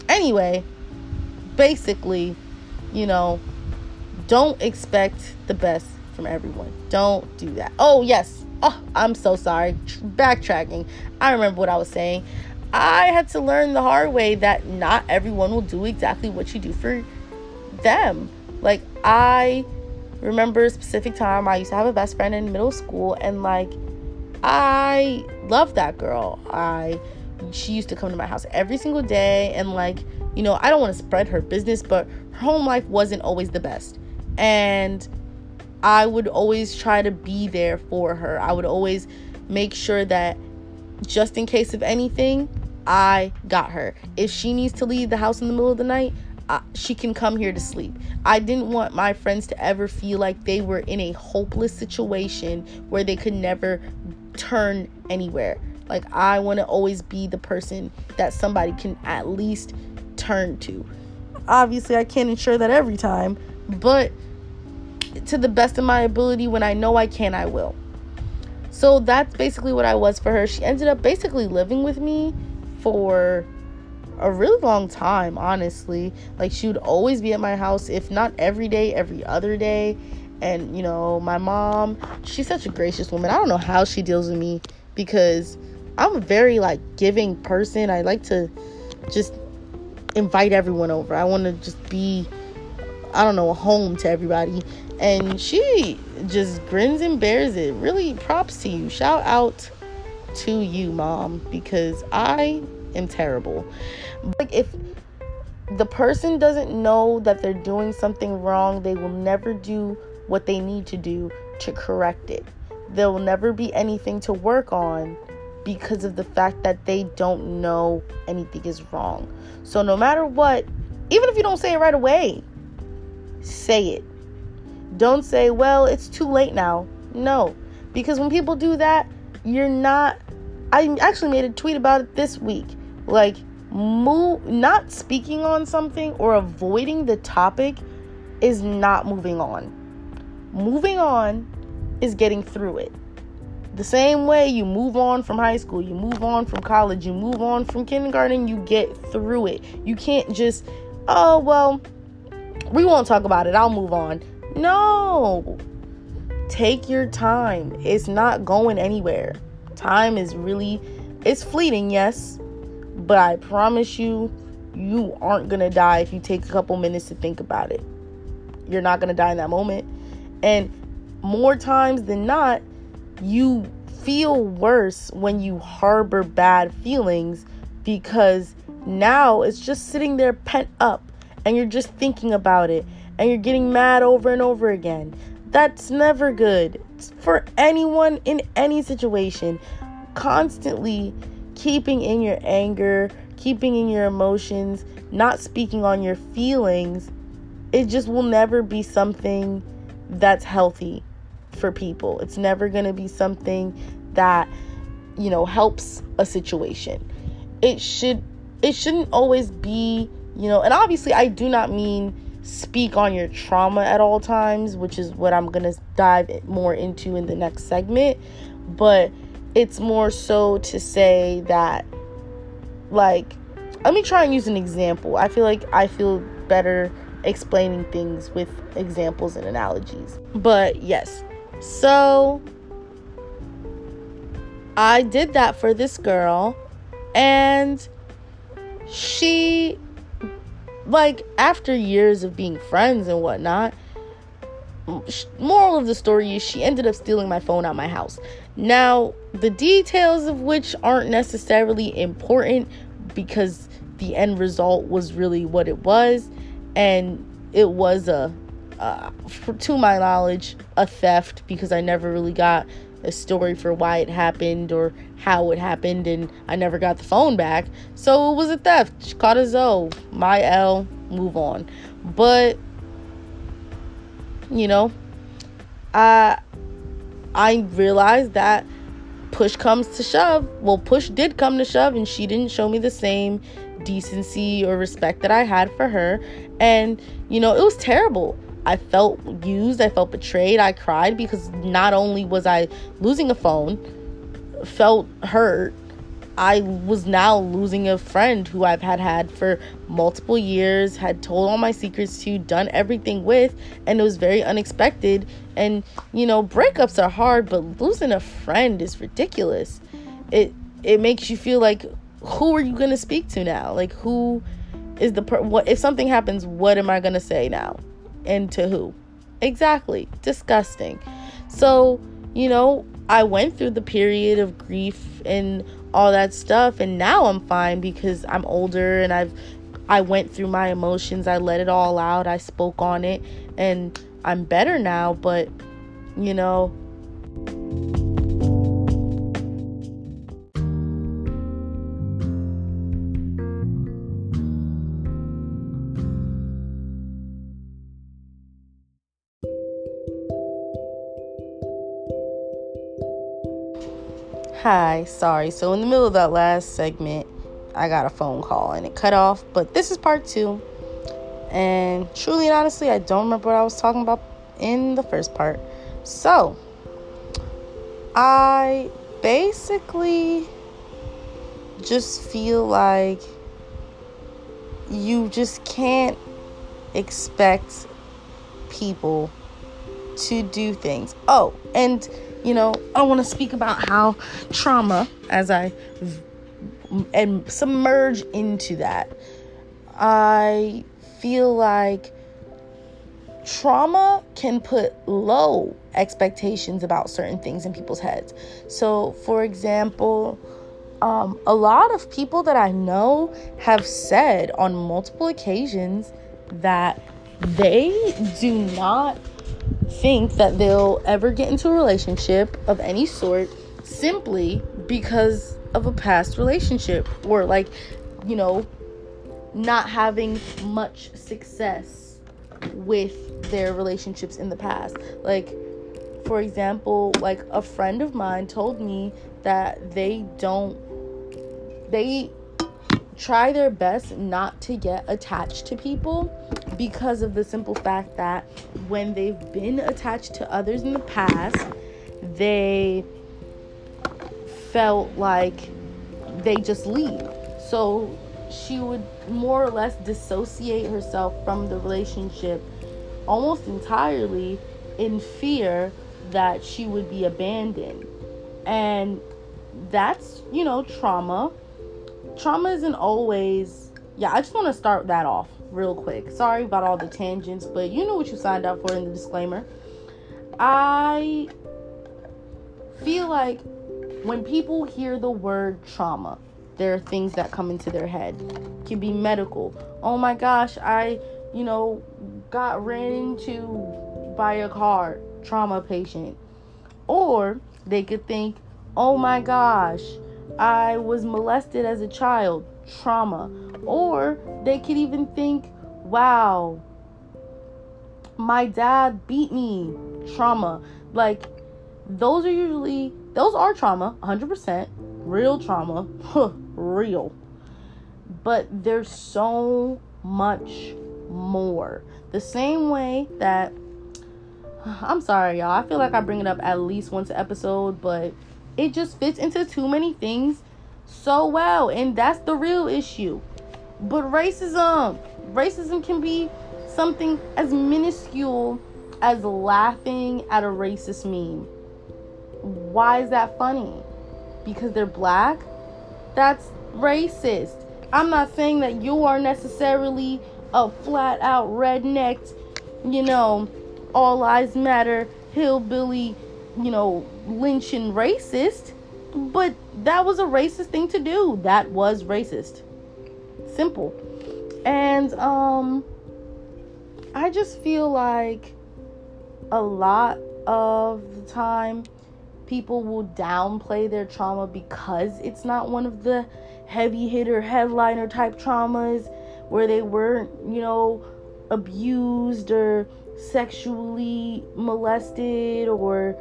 Anyway, basically, you know, don't expect the best from everyone. Don't do that. Oh, yes. Oh, I'm so sorry. Backtracking. I remember what I was saying. I had to learn the hard way that not everyone will do exactly what you do for them. Like, I remember a specific time I used to have a best friend in middle school, and like, I loved that girl. I she used to come to my house every single day and like you know i don't want to spread her business but her home life wasn't always the best and I would always try to be there for her. I would always make sure that just in case of anything, I got her. If she needs to leave the house in the middle of the night, she can come here to sleep. I didn't want my friends to ever feel like they were in a hopeless situation where they could never turn anywhere. Like, I want to always be the person that somebody can at least turn to. Obviously, I can't ensure that every time, but to the best of my ability. When I know I can, I will. So that's basically what I was for her. She ended up basically living with me for a really long time, honestly. Like she would always be at my house, if not every day, every other day. And you know, my mom, she's such a gracious woman. I don't know how she deals with me because I'm a very like giving person. I like to just invite everyone over. I want to just be I don't know, a home to everybody and she just grins and bears it. Really, props to you. Shout out to you, mom, because I am terrible. Like, if the person doesn't know that they're doing something wrong, they will never do what they need to do to correct it. There will never be anything to work on because of the fact that they don't know anything is wrong. So, no matter what, even if you don't say it right away, say it don't say, well, it's too late now. No, because when people do that, you're not. I actually made a tweet about it this week. Like, move, not speaking on something or avoiding the topic is not moving on. Moving on is getting through it. The same way you move on from high school, you move on from college, you move on from kindergarten, you get through it. You can't just oh, well, we won't talk about it. I'll move on. No. Take your time. It's not going anywhere. Time is really it's fleeting, yes, but I promise you you aren't going to die if you take a couple minutes to think about it. You're not going to die in that moment. And more times than not, you feel worse when you harbor bad feelings because now it's just sitting there pent up and you're just thinking about it and you're getting mad over and over again. That's never good for anyone in any situation. Constantly keeping in your anger, keeping in your emotions, not speaking on your feelings, it just will never be something that's healthy for people. It's never going to be something that, you know, helps a situation. It should it shouldn't always be, you know, and obviously I do not mean speak on your trauma at all times, which is what I'm going to dive more into in the next segment, but it's more so to say that like let me try and use an example. I feel like I feel better explaining things with examples and analogies. But yes, so I did that for this girl, and she, like, after years of being friends and whatnot, moral of the story is she ended up stealing my phone out my house. Now, the details of which aren't necessarily important because the end result was really what it was and it was a uh, to my knowledge a theft because I never really got a story for why it happened or how it happened and I never got the phone back. So it was a theft. She caught a Zoe. My L, move on. But you know, I I realized that push comes to shove. Well, push did come to shove and she didn't show me the same decency or respect that I had for her. And, you know, it was terrible. I felt used, I felt betrayed, I cried because not only was I losing a phone, felt hurt, I was now losing a friend who I've had had for multiple years, had told all my secrets to, done everything with, and it was very unexpected. And you know, breakups are hard, but losing a friend is ridiculous. It it makes you feel like who are you going to speak to now? Like who is the per- what if something happens, what am I going to say now? And to who? Exactly. Disgusting. So, you know, I went through the period of grief and all that stuff and now I'm fine because I'm older and I've I went through my emotions. I let it all out. I spoke on it and I'm better now, but you know, Hi, sorry. So, in the middle of that last segment, I got a phone call and it cut off, but this is part two. And truly and honestly, I don't remember what I was talking about in the first part. So, I basically just feel like you just can't expect people to do things. Oh, and you know, I want to speak about how trauma, as I and submerge into that, I feel like trauma can put low expectations about certain things in people's heads. So, for example, um, a lot of people that I know have said on multiple occasions that they do not think that they'll ever get into a relationship of any sort simply because of a past relationship or like you know not having much success with their relationships in the past. Like for example like a friend of mine told me that they don't they try their best not to get attached to people because of the simple fact that when they've been attached to others in the past, they felt like they just leave. So she would more or less dissociate herself from the relationship almost entirely in fear that she would be abandoned. And that's, you know, trauma. Trauma isn't always, yeah, I just want to start that off real quick. Sorry about all the tangents, but you know what you signed up for in the disclaimer. I feel like when people hear the word trauma, there are things that come into their head. It can be medical. Oh my gosh, I, you know, got ran into by a car, trauma patient. Or they could think, oh my gosh, I was molested as a child, trauma. Or they could even think, wow, my dad beat me, trauma. Like, those are usually, those are trauma, 100%, real trauma, real. But there's so much more. The same way that I'm sorry, y'all. I feel like I bring it up at least once an episode, but it just fits into too many things so well, and that's the real issue. But racism, racism can be something as minuscule as laughing at a racist meme. Why is that funny? Because they're black? That's racist. I'm not saying that you are necessarily a flat out rednecked, you know, all lives matter, hillbilly, you know, lynching racist. But that was a racist thing to do. That was racist. Simple. And um I just feel like a lot of the time people will downplay their trauma because it's not one of the heavy hitter headliner type traumas where they weren't, you know, abused or sexually molested or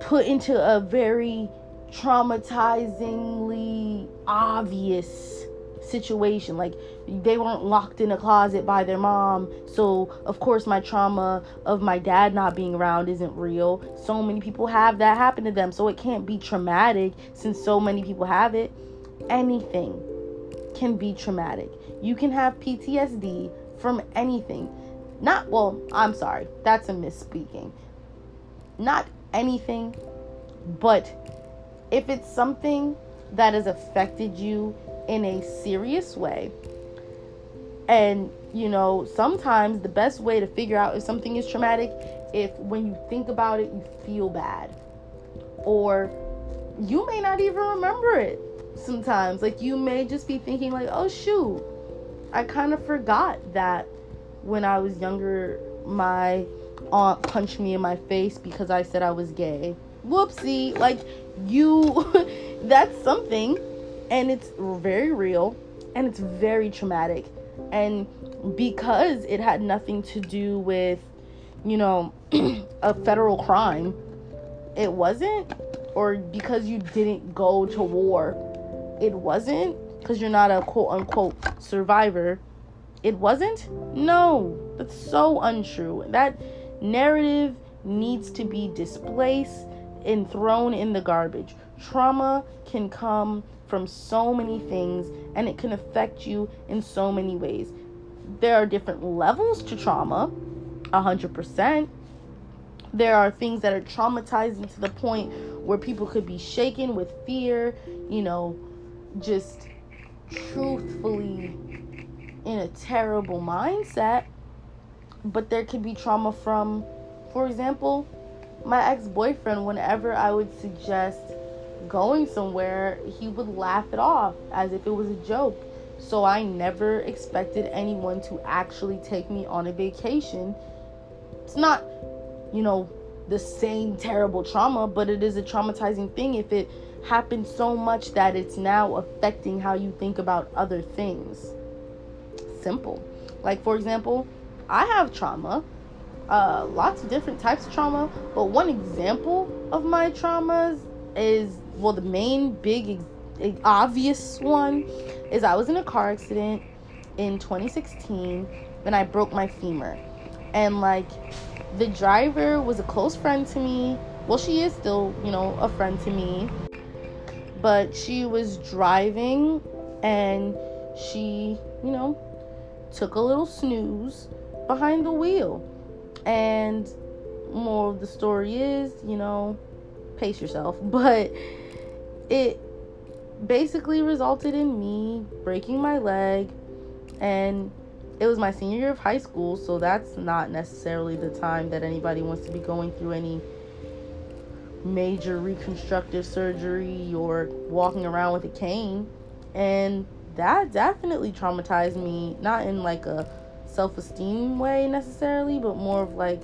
put into a very traumatizingly obvious situation. Like they weren't locked in a closet by their mom. So, of course, my trauma of my dad not being around isn't real. So many people have that happen to them. So, it can't be traumatic since so many people have it. Anything can be traumatic. You can have PTSD from anything. Not, well, I'm sorry, that's a misspeaking. Not anything, but if it's something that has affected you in a serious way, and you know, sometimes the best way to figure out if something is traumatic, if when you think about it, you feel bad, or you may not even remember it sometimes. Like, you may just be thinking, like, oh, shoot, I kind of forgot that when I was younger, my aunt punched me in my face because I said I was gay. Whoopsie. Like, you, that's something. And it's very real and it's very traumatic. And because it had nothing to do with, you know, a federal crime, it wasn't. Or because you didn't go to war, it wasn't. Because you're not a quote unquote survivor it wasn't? No, that's so untrue. That narrative needs to be displaced and thrown in the garbage. Trauma can come from so many things and it can affect you in so many ways. There are different levels to trauma, 100%. There are things that are traumatizing to the point where people could be shaken with fear, you know, just truthfully in a terrible mindset, but there could be trauma from, for example, my ex boyfriend. Whenever I would suggest going somewhere, he would laugh it off as if it was a joke. So I never expected anyone to actually take me on a vacation. It's not, you know, the same terrible trauma, but it is a traumatizing thing if it happens so much that it's now affecting how you think about other things simple. Like, for example, I have trauma, uh, lots of different types of trauma, but one example of my traumas is well, the main big, obvious one is I was in a car accident in 2016 and I broke my femur. And like, the driver was a close friend to me. Well, she is still, you know, a friend to me. But she was driving and she you know, took a little snooze behind the wheel. And more of the story is, you know, pace yourself. But it basically resulted in me breaking my leg and it was my senior year of high school, so that's not necessarily the time that anybody wants to be going through any major reconstructive surgery or walking around with a cane. And that definitely traumatized me, not in like a self esteem way necessarily, but more of like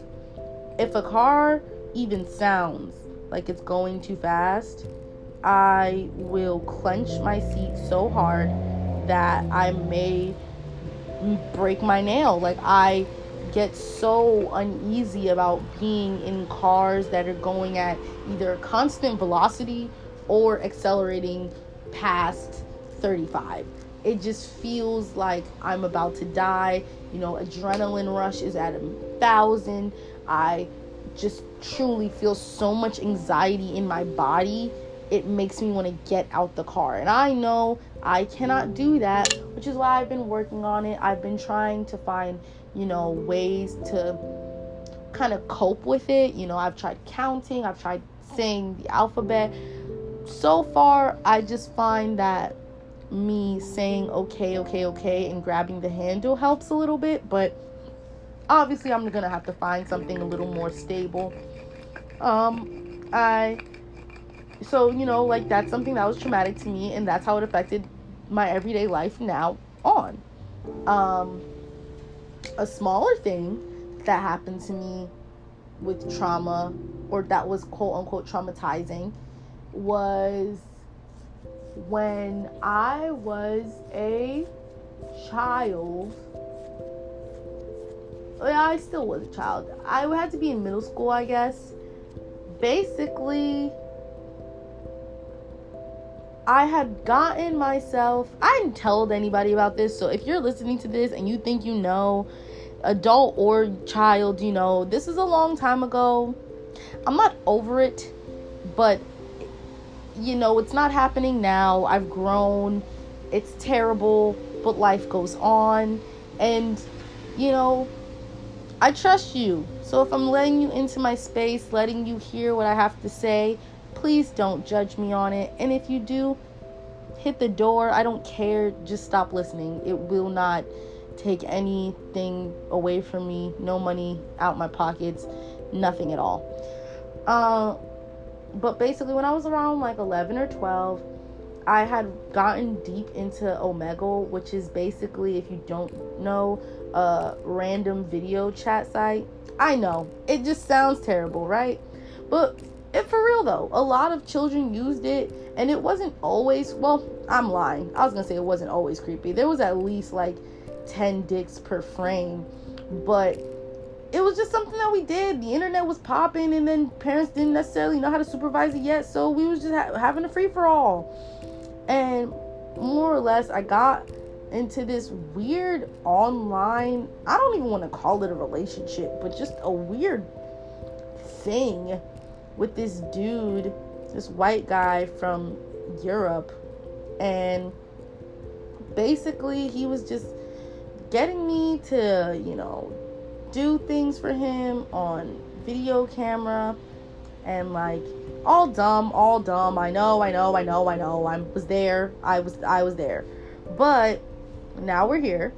if a car even sounds like it's going too fast, I will clench my seat so hard that I may break my nail. Like I get so uneasy about being in cars that are going at either constant velocity or accelerating past 35. It just feels like I'm about to die. You know, adrenaline rush is at a thousand. I just truly feel so much anxiety in my body. It makes me want to get out the car. And I know I cannot do that, which is why I've been working on it. I've been trying to find, you know, ways to kind of cope with it. You know, I've tried counting, I've tried saying the alphabet. So far, I just find that me saying okay, okay, okay, and grabbing the handle helps a little bit, but obviously I'm gonna have to find something a little more stable. Um, I so you know like that's something that was traumatic to me, and that's how it affected my everyday life now on. Um, a smaller thing that happened to me with trauma, or that was quote unquote traumatizing, was when I was a child I still was a child. I had to be in middle school, I guess. Basically, I had gotten myself. I didn't tell anybody about this, so if you're listening to this and you think you know, adult or child, you know, this is a long time ago. I'm not over it, but you know, it's not happening now. I've grown. It's terrible, but life goes on. And, you know, I trust you. So if I'm letting you into my space, letting you hear what I have to say, please don't judge me on it. And if you do, hit the door. I don't care. Just stop listening. It will not take anything away from me. No money out my pockets. Nothing at all. Uh, but basically, when I was around like 11 or 12, I had gotten deep into Omegle, which is basically, if you don't know, a random video chat site. I know it just sounds terrible, right? But it for real though, a lot of children used it and it wasn't always, well, I'm lying. I was gonna say it wasn't always creepy. There was at least like 10 dicks per frame, but it was just something that we did. The internet was popping, and then parents didn't necessarily know how to supervise it yet, so we was just ha- having a free for all. And more or less, I got into this weird online, I don't even want to call it a relationship, but just a weird thing with this dude, this white guy from Europe. And basically, he was just getting me to, you know, do things for him on video camera and like all dumb, all dumb. I know, I know, I know, I know. I was there. I was I was there. But now we're here.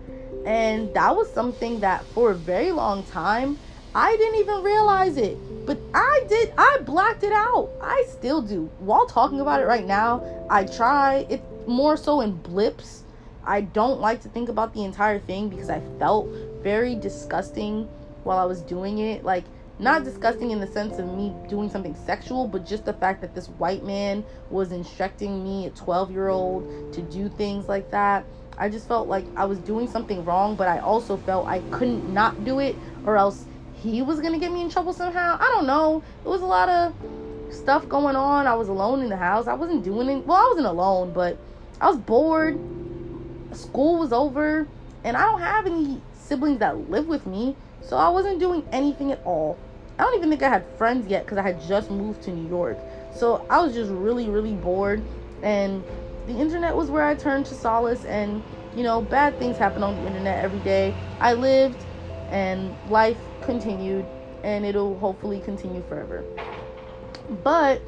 And that was something that for a very long time, I didn't even realize it. But I did, I blacked it out. I still do. While talking about it right now, I try it more so in blips. I don't like to think about the entire thing because I felt very disgusting while I was doing it. Like, not disgusting in the sense of me doing something sexual, but just the fact that this white man was instructing me, a 12 year old, to do things like that. I just felt like I was doing something wrong, but I also felt I couldn't not do it or else he was gonna get me in trouble somehow. I don't know. It was a lot of stuff going on. I was alone in the house. I wasn't doing it. Well, I wasn't alone, but I was bored. School was over, and I don't have any siblings that live with me, so I wasn't doing anything at all. I don't even think I had friends yet because I had just moved to New York. So I was just really, really bored, and the internet was where I turned to solace and you know, bad things happen on the internet every day. I lived and life continued and it'll hopefully continue forever. But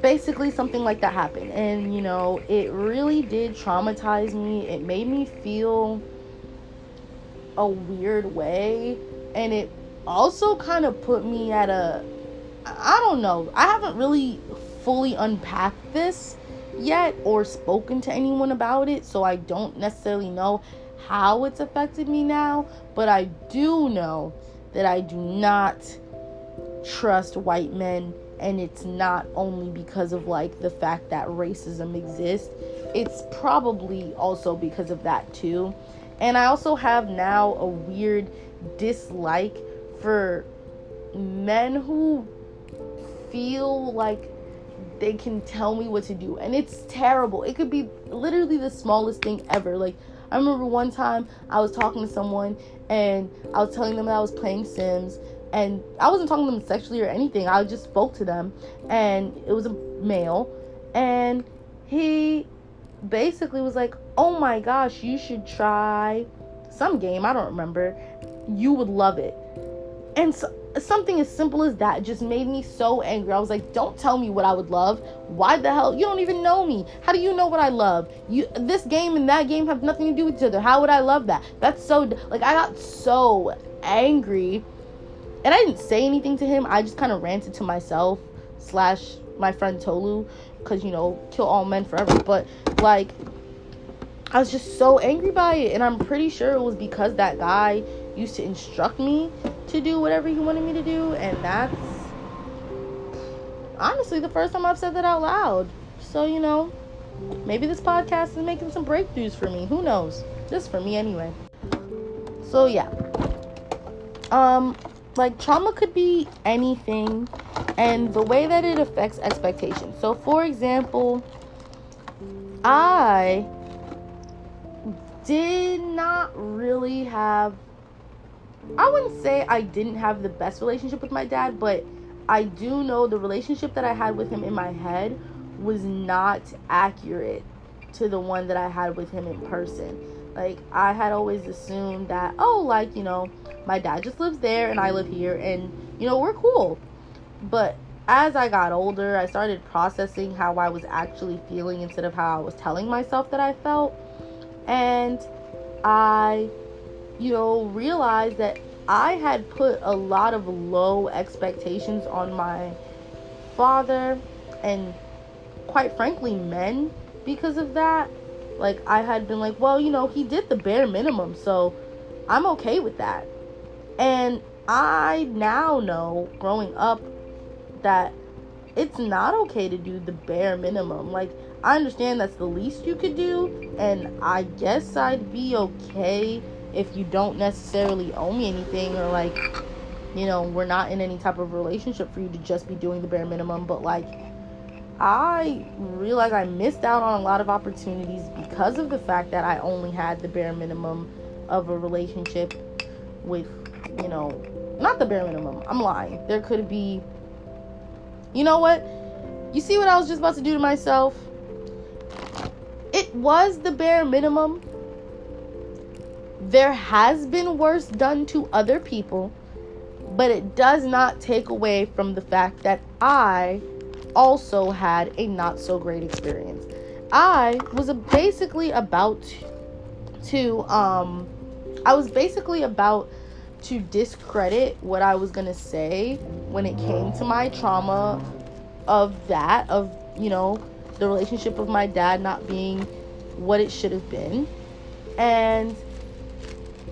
basically something like that happened and you know, it really did traumatize me. It made me feel a weird way and it also kind of put me at a I don't know. I haven't really fully unpacked this yet or spoken to anyone about it, so I don't necessarily know how it's affected me now, but I do know that I do not trust white men and it's not only because of like the fact that racism exists it's probably also because of that too and i also have now a weird dislike for men who feel like they can tell me what to do. And it's terrible. It could be literally the smallest thing ever. Like i remember one time i was talking to someone and i was telling them that i was playing sims. And i wasn't talking to them sexually or anything. I just spoke to them. And it was a male. And he basically was like oh my gosh you should try some game i don't remember you would love it and so something as simple as that just made me so angry. I was like, "Don't tell me what I would love. Why the hell? You don't even know me. How do you know what I love? You this game and that game have nothing to do with each other. How would I love that? That's so like I got so angry, and I didn't say anything to him. I just kind of ranted to myself slash my friend Tolu, because you know, kill all men forever. But like, I was just so angry by it, and I'm pretty sure it was because that guy used to instruct me to do whatever he wanted me to do, and that's honestly the first time I've said that out loud. So, you know, maybe this podcast is making some breakthroughs for me. Who knows? Just for me anyway. So, yeah. Um, like trauma could be anything and the way that it affects expectations. So, for example, I did not really have I wouldn't say I didn't have the best relationship with my dad, but I do know the relationship that I had with him in my head was not accurate to the one that I had with him in person. Like, I had always assumed that, oh, like, you know, my dad just lives there and I live here and, you know, we're cool. But as I got older, I started processing how I was actually feeling instead of how I was telling myself that I felt. And I you know, realized that I had put a lot of low expectations on my father and quite frankly men because of that. Like I had been like, well, you know, he did the bare minimum, so I'm okay with that. And I now know growing up that it's not okay to do the bare minimum. Like I understand that's the least you could do and I guess I'd be okay if you don't necessarily owe me anything or like you know we're not in any type of relationship for you to just be doing the bare minimum but like i realize i missed out on a lot of opportunities because of the fact that i only had the bare minimum of a relationship with you know not the bare minimum. I'm lying. There could be you know what? You see what i was just about to do to myself? It was the bare minimum. There has been worse done to other people, but it does not take away from the fact that I also had a not so great experience. I was basically about to um I was basically about to discredit what I was to say when it came to my trauma of that of, you know, the relationship of my dad not being what it should have been. And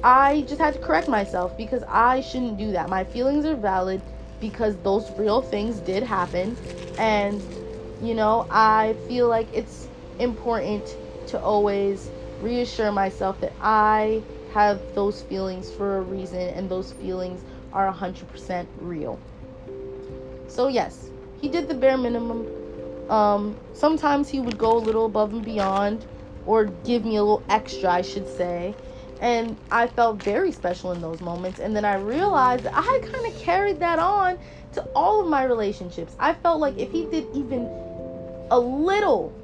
I just had to correct myself because I shouldn't do that. My feelings are valid because those real things did happen. And, you know, I feel like it's important to always reassure myself that I have those feelings for a reason and those feelings are 100% real. So, yes, he did the bare minimum. Um, sometimes he would go a little above and beyond or give me a little extra, I should say and I felt very special in those moments. And then I realized I kind of carried that on to all of my relationships. I felt like if he did even a little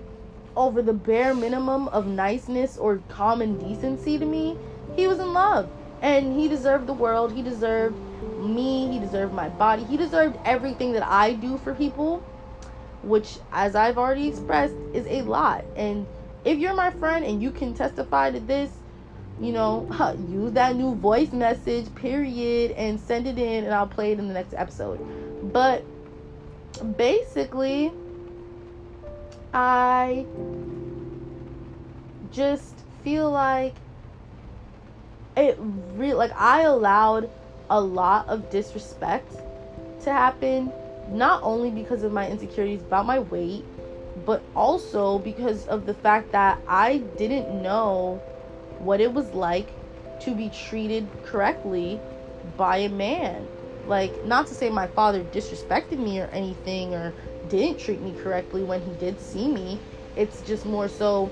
over the bare minimum of niceness or common decency to me, he was in love. And he deserved the world. He deserved me. He deserved my body. He deserved everything that I do for people, which, as I've already expressed, is a lot. And if you're my friend and you can testify to this, you know, use that new voice message, period, and send it in, and I'll play it in the next episode. But basically, I just feel like it really like I allowed a lot of disrespect to happen not only because of my insecurities about my weight but also because of the fact that I didn't know what it was like to be treated correctly by a man. Like, not to say my father disrespected me or anything or didn't treat me correctly when he did see me. It's just more so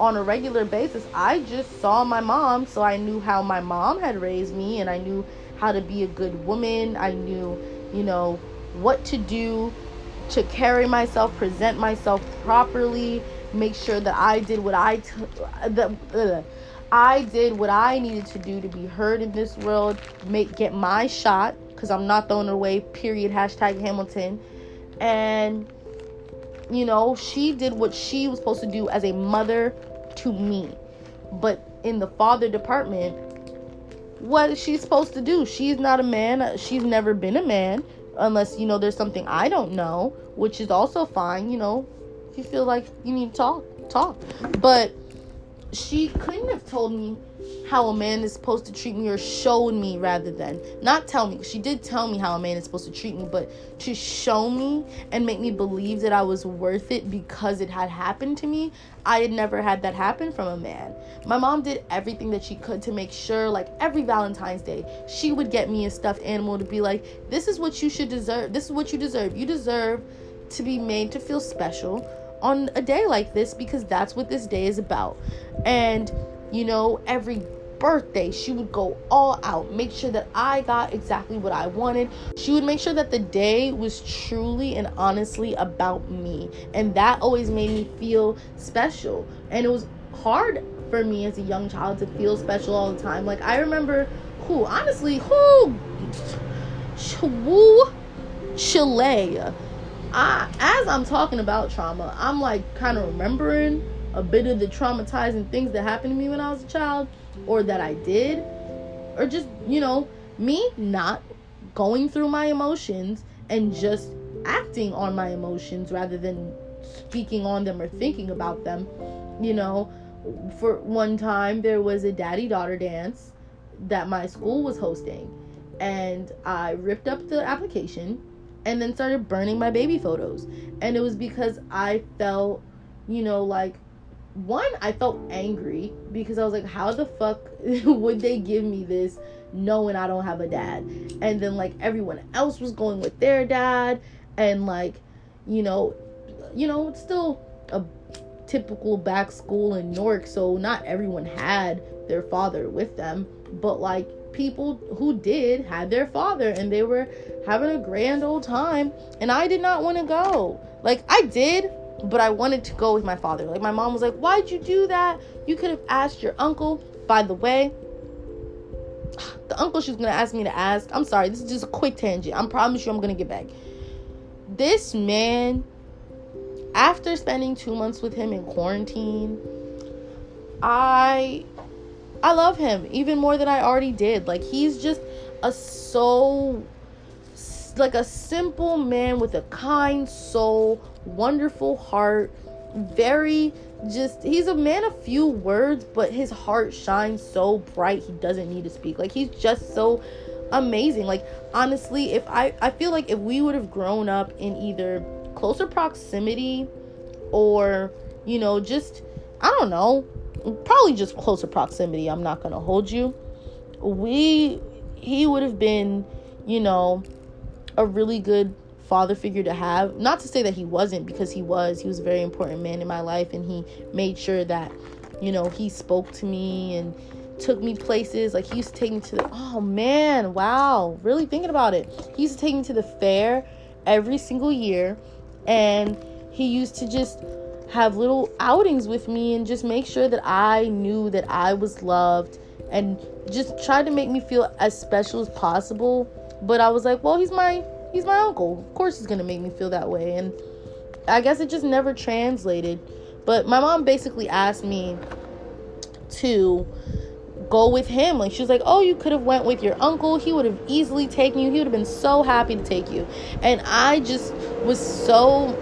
on a regular basis. I just saw my mom, so I knew how my mom had raised me and I knew how to be a good woman. I knew, you know, what to do to carry myself, present myself properly, make sure that I did what I t- that I did what I needed to do to be heard in this world, make get my shot because I'm not throwing away. Period. Hashtag Hamilton, and you know she did what she was supposed to do as a mother to me, but in the father department, what is she supposed to do? She's not a man. She's never been a man unless you know there's something I don't know, which is also fine. You know, if you feel like you need to talk, talk. But she couldn't have told me how a man is supposed to treat me or showed me rather than not tell me she did tell me how a man is supposed to treat me but to show me and make me believe that i was worth it because it had happened to me i had never had that happen from a man my mom did everything that she could to make sure like every valentine's day she would get me a stuffed animal to be like this is what you should deserve this is what you deserve you deserve to be made to feel special on a day like this because that's what this day is about. And you know, every birthday, she would go all out, make sure that I got exactly what I wanted. She would make sure that the day was truly and honestly about me. And that always made me feel special. And it was hard for me as a young child to feel special all the time. Like I remember who honestly who who Chile I, as I'm talking about trauma, I'm like kind of remembering a bit of the traumatizing things that happened to me when I was a child, or that I did, or just, you know, me not going through my emotions and just acting on my emotions rather than speaking on them or thinking about them. You know, for one time, there was a daddy daughter dance that my school was hosting, and I ripped up the application and then started burning my baby photos. And it was because I felt, you know, like one, I felt angry because I was like, how the fuck would they give me this knowing I don't have a dad? And then like everyone else was going with their dad and like, you know, you know, it's still a typical back school in York, so not everyone had their father with them, but like people who did had their father and they were having a grand old time and I did not want to go. Like I did, but I wanted to go with my father. Like my mom was like, "Why'd you do that? You could have asked your uncle." By the way, the uncle she's gonna ask me to ask. I'm sorry, this is just a quick tangent. I promise you, I'm gonna get back. This man, after spending two months with him in quarantine, I I love him even more than I already did. Like he's just a so like a simple man with a kind soul, wonderful heart, very just he's a man of few words, but his heart shines so bright he doesn't need to speak. Like he's just so amazing. Like honestly, if I I feel like if we would have grown up in either closer proximity or you know just I don't know, probably just closer proximity. I'm not gonna hold you. We he would have been, you know, a really good father figure to have. Not to say that he wasn't, because he was. He was a very important man in my life, and he made sure that, you know, he spoke to me and took me places. Like he used to take me to the oh man, wow, really thinking about it. He used to take me to the fair every single year, and he used to just have little outings with me and just make sure that I knew that I was loved and just try to make me feel as special as possible. But I was like, well, he's my he's my uncle. Of course he's going to make me feel that way. And I guess it just never translated. But my mom basically asked me to go with him. Like she was like, "Oh, you could have went with your uncle. He would have easily taken you. He would have been so happy to take you." And I just was so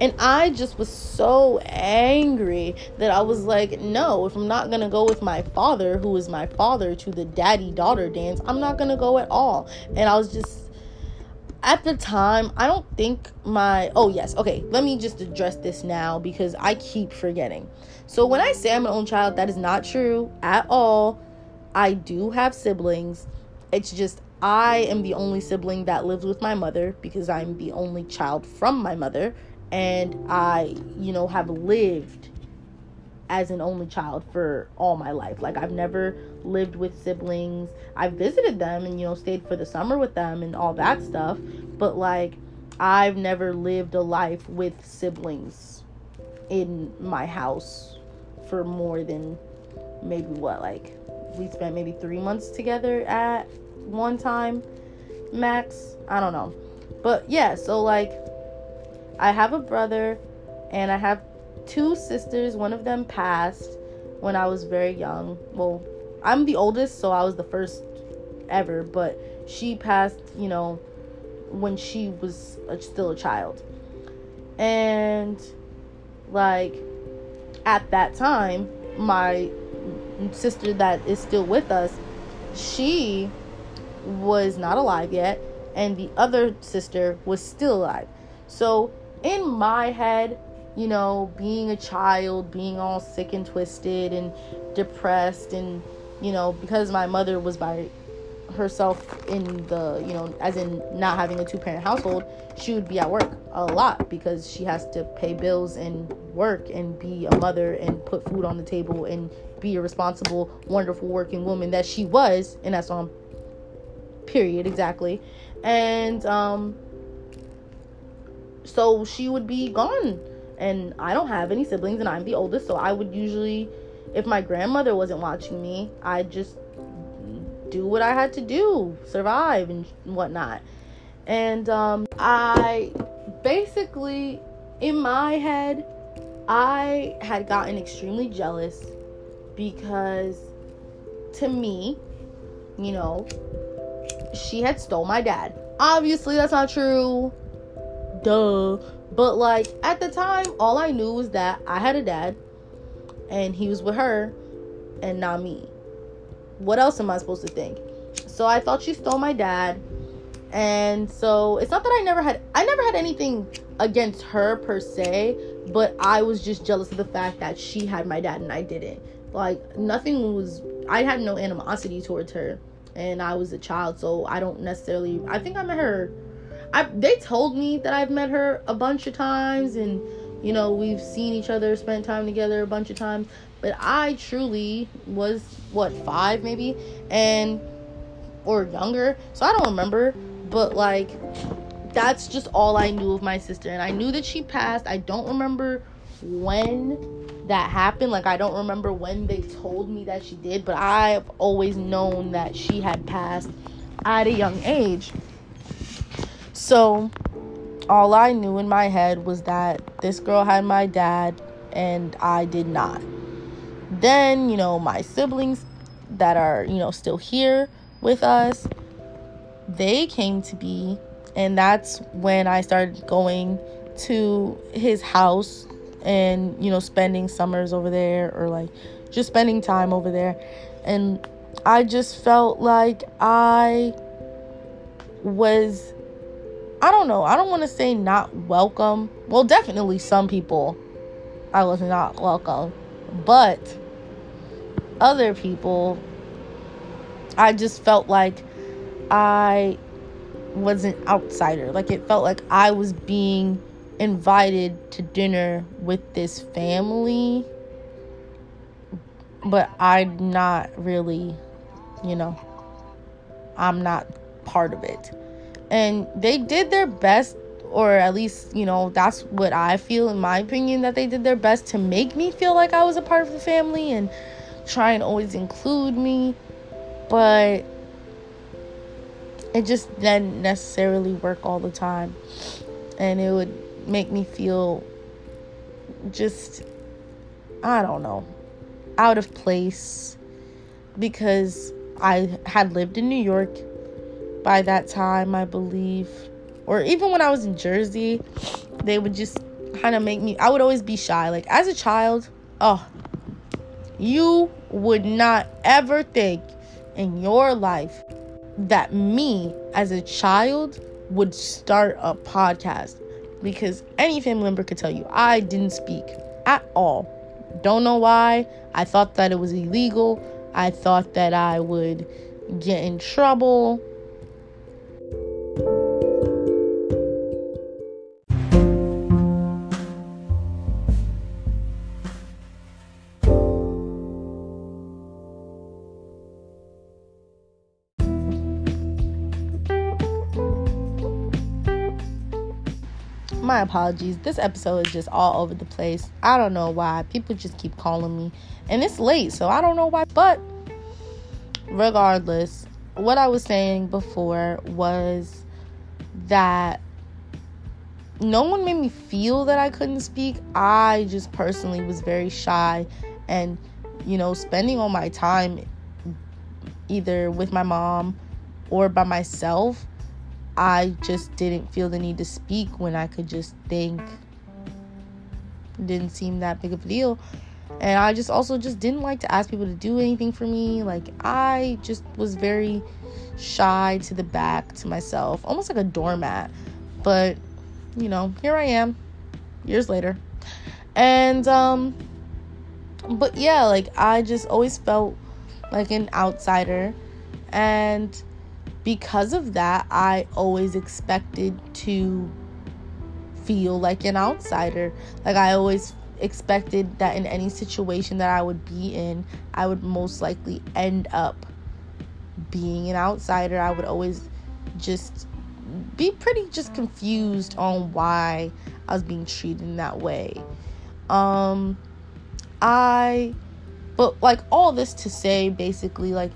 And I just was so angry that I was like, no, if I'm not gonna go with my father, who is my father, to the daddy daughter dance, I'm not gonna go at all. And I was just, at the time, I don't think my, oh, yes, okay, let me just address this now because I keep forgetting. So when I say I'm an only child, that is not true at all. I do have siblings. It's just I am the only sibling that lives with my mother because I'm the only child from my mother and I, you know, have lived as an only child for all my life. Like I've never lived with siblings. I've visited them and you know stayed for the summer with them and all that stuff, but like I've never lived a life with siblings in my house for more than maybe what like we spent maybe 3 months together at one time max. I don't know. But yeah, so like I have a brother and I have two sisters. One of them passed when I was very young. Well, I'm the oldest, so I was the first ever, but she passed, you know, when she was a, still a child. And like at that time, my sister that is still with us, she was not alive yet, and the other sister was still alive. So in my head, you know, being a child, being all sick and twisted and depressed, and you know, because my mother was by herself in the, you know, as in not having a two parent household, she would be at work a lot because she has to pay bills and work and be a mother and put food on the table and be a responsible, wonderful working woman that she was, and that's on period exactly. And um so she would be gone. And i don't have any siblings and i'm the oldest so i would usually if my grandmother wasn't watching me i'd just do what i had to do survive and whatnot. And um, i basically in my head i had gotten extremely jealous because to me you know she had stole my dad. Obviously that's not true duh. But like at the time, all I knew was that I had a dad and he was with her and not me. What else am I supposed to think? So I thought she stole my dad. And so it's not that I never had I never had anything against her per se, but I was just jealous of the fact that she had my dad and I didn't. Like nothing was I had no animosity towards her and I was a child, so I don't necessarily I think I met her I they told me that I've met her a bunch of times and you know we've seen each other spent time together a bunch of times. But I truly was what 5 maybe? And or younger? So I don't remember. But like that's just all I knew of my sister. And I knew that she passed. I don't remember when that happened. Like I don't remember when they told me that she did. But I've always known that she had passed at a young age so, all I knew in my head was that this girl had my dad and I did not. Then, you know, my siblings that are, you know, still here with us, they came to be, and that's when I started going to his house and, you know, spending summers over there or like just spending time over there. And I just felt like I was I don't know. I don't want to say not welcome. Well, definitely some people I was not welcome. But other people, I just felt like I was an outsider. Like it felt like I was being invited to dinner with this family, but I'm not really, you know, I'm not part of it And they did their best, or at least, you know, that's what I feel, in my opinion, that they did their best to make me feel like I was a part of the family and try and always include me. But it just didn't necessarily work all the time. And it would make me feel just, I don't know, out of place because I had lived in New York by that time, I believe. Or even when I was in Jersey, they would just kind of make me, I would always be shy. Like as a child, oh, you would not ever think in your life that me as a child would start a podcast because any family member could tell you I didn't speak at all. Don't know why. I thought that it was illegal. I thought that I would get in trouble. My apologies. This episode is just all over the place. I don't know why. People just keep calling me. And it's late, so I don't know why. But regardless, what I was saying before was that no one made me feel that I couldn't speak. I just personally was very shy and you know, spending all my time either with my mom or by myself I just didn't feel the need to speak when I could just think. It didn't seem that big of a deal. And I just also just didn't like to ask people to do anything for me. Like I just was very shy to the back to myself, almost like a doormat. But, you know, here I am years later. And um but yeah, like I just always felt like an outsider and because of that, I always expected to feel like an outsider. Like I always expected that in any situation that I would be in, I would most likely end up being an outsider. I would always just be pretty just confused on why I was being treated in that way. Um I but like all this to say basically like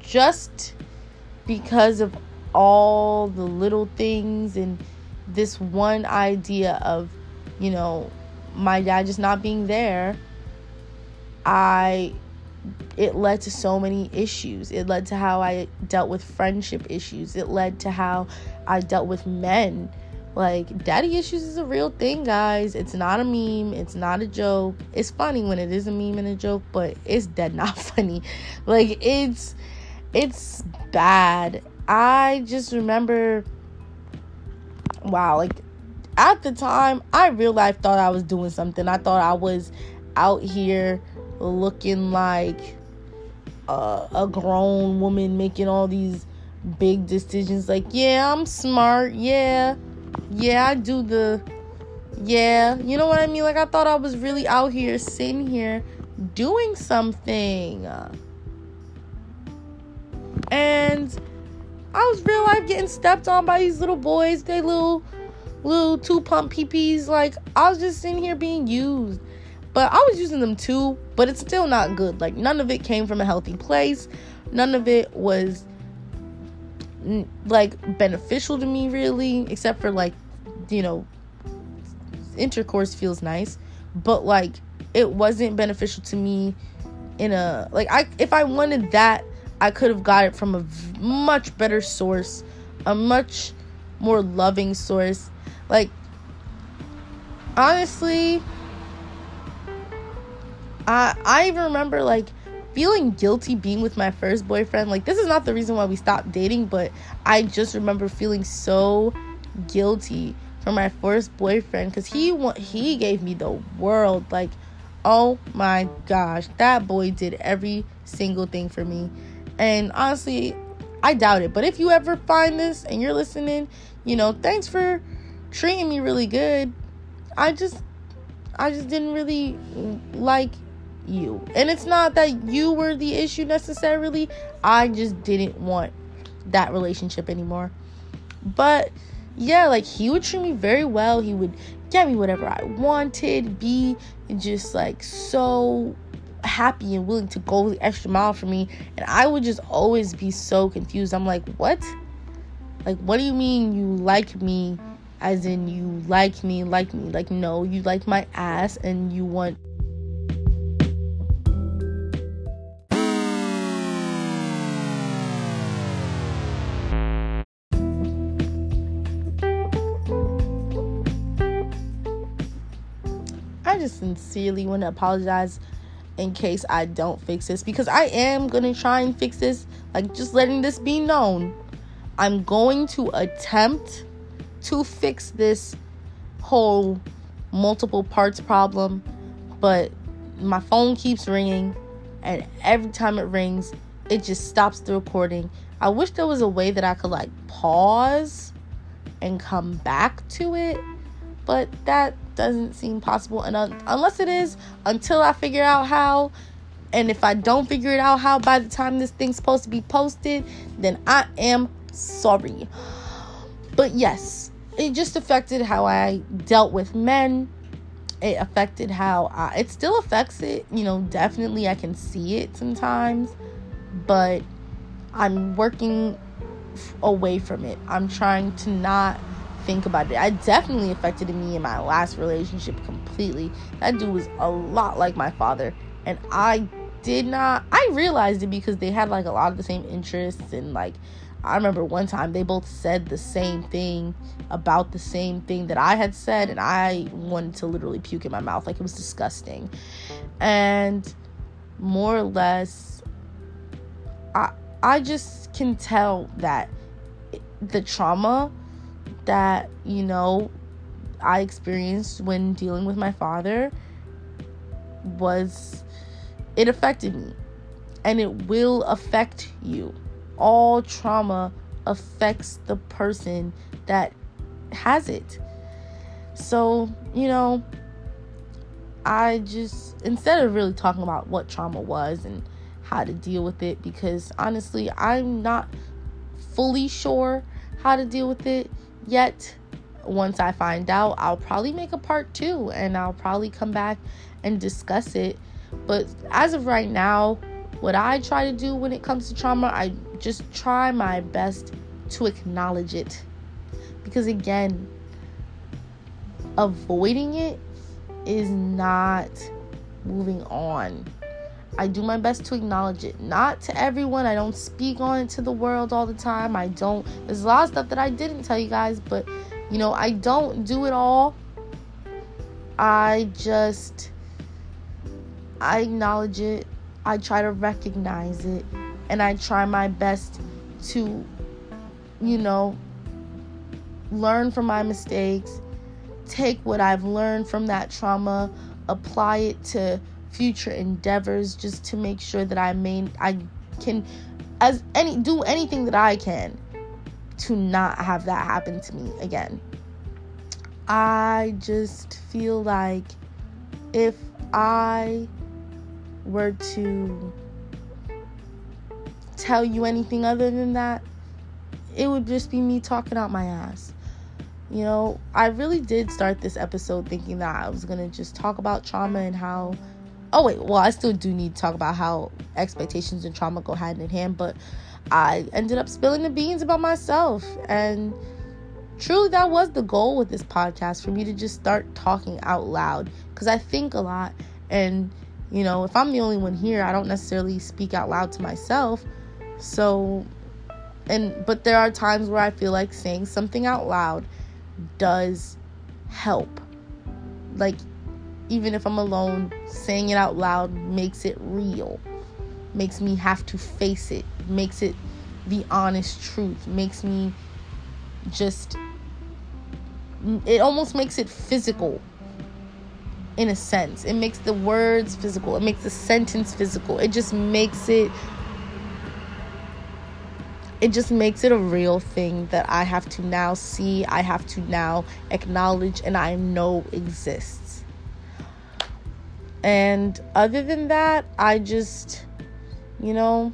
just because of all the little things and this one idea of, you know, my dad just not being there, I it led to so many issues. It led to how I dealt with friendship issues. It led to how I dealt with men. Like, daddy issues is a real thing, guys. It's not a meme. It's not a joke. It's funny when it is a meme and a joke, but it's dead not funny. Like, it's it's bad. I just remember, wow, like at the time, I real life thought I was doing something. I thought I was out here looking like a, a grown woman making all these big decisions. Like, yeah, I'm smart. Yeah, yeah, I do the, yeah, you know what I mean? Like, I thought I was really out here sitting here doing something. And I was real life getting stepped on by these little boys. They little little two pump peepees. Like I was just sitting here being used. But I was using them too, but it's still not good. Like none of it came from a healthy place. None of it was like beneficial to me really, except for like, you know, intercourse feels nice, but like it wasn't beneficial to me in a like I if I wanted that I could have got it from a much better source, a much more loving source. Like, honestly, I I even remember like feeling guilty being with my first boyfriend. Like, this is not the reason why we stopped dating, but I just remember feeling so guilty for my first boyfriend because he he gave me the world. Like, oh my gosh, that boy did every single thing for me. And honestly, I doubt it. But if you ever find this and you're listening, you know, thanks for treating me really good. I just I just didn't really like you. And it's not that you were the issue necessarily. I just didn't want that relationship anymore. But yeah, like he would treat me very well. He would get me whatever I wanted, be just like so happy and willing to go the extra mile for me. And I would just always be so confused. I'm like, what? Like, what do you mean you like me? As in, you like me, like me. Like, no, you like my ass and you want I just sincerely want to apologize in case I don't fix this because I am going to try and fix this. Like, just letting this be known. I'm going to attempt to fix this whole multiple parts problem, but my phone keeps ringing, and every time it rings, it just stops the recording. I wish there was a way that I could like pause and come back to it, but that doesn't seem possible. And uh, unless it is, until I figure out how, and if I don't figure it out how by the time this thing's supposed to be posted, then I am sorry. But yes, it just affected how I dealt with men. It affected how I, it still affects it. You know, definitely I can see it sometimes, but I'm working away from it. I'm trying to not think about it. I definitely affected me in my last relationship completely. That dude was a lot like my father, and I did not. I realized it because they had like a lot of the same interests and like. I remember one time they both said the same thing about the same thing that I had said, and I wanted to literally puke in my mouth. Like it was disgusting. And more or less, I I just can tell that the trauma that, you know, I experienced when dealing with my father was it affected me and it will affect you. All trauma affects the person that has it. So, you know, I just, instead of really talking about what trauma was and how to deal with it, because honestly, I'm not fully sure how to deal with it yet. Once I find out, I'll probably make a part two and I'll probably come back and discuss it. But as of right now, what I try to do when it comes to trauma, I just try my best to acknowledge it. Because again, avoiding it is not moving on. I do my best to acknowledge it. Not to everyone. I don't speak on it to the world all the time. I don't. There's a lot of stuff that I didn't tell you guys, but you know, I don't do it all. I just I acknowledge it. I try to recognize it and I try my best to you know learn from my mistakes, take what I've learned from that trauma, apply it to future endeavors just to make sure that I main I can as any do anything that I can to not have that happen to me again. I just feel like if I were to tell you anything other than that, it would just be me talking out my ass. You know, I really did start this episode thinking that I was going to just talk about trauma and how oh wait well i still do need to talk about how expectations and trauma go hand in hand but i ended up spilling the beans about myself and truly that was the goal with this podcast for me to just start talking out loud because i think a lot and you know if i'm the only one here i don't necessarily speak out loud to myself so and but there are times where i feel like saying something out loud does help. Like even if I'm alone, saying it out loud makes it real, makes me have to face it, makes it the honest truth, makes me just, it almost makes it physical in a sense. It makes the words physical, it makes the sentence physical, it just makes it. It just makes it a real thing that I have to now see, I have to now acknowledge, and I know exists. And other than that, I just, you know.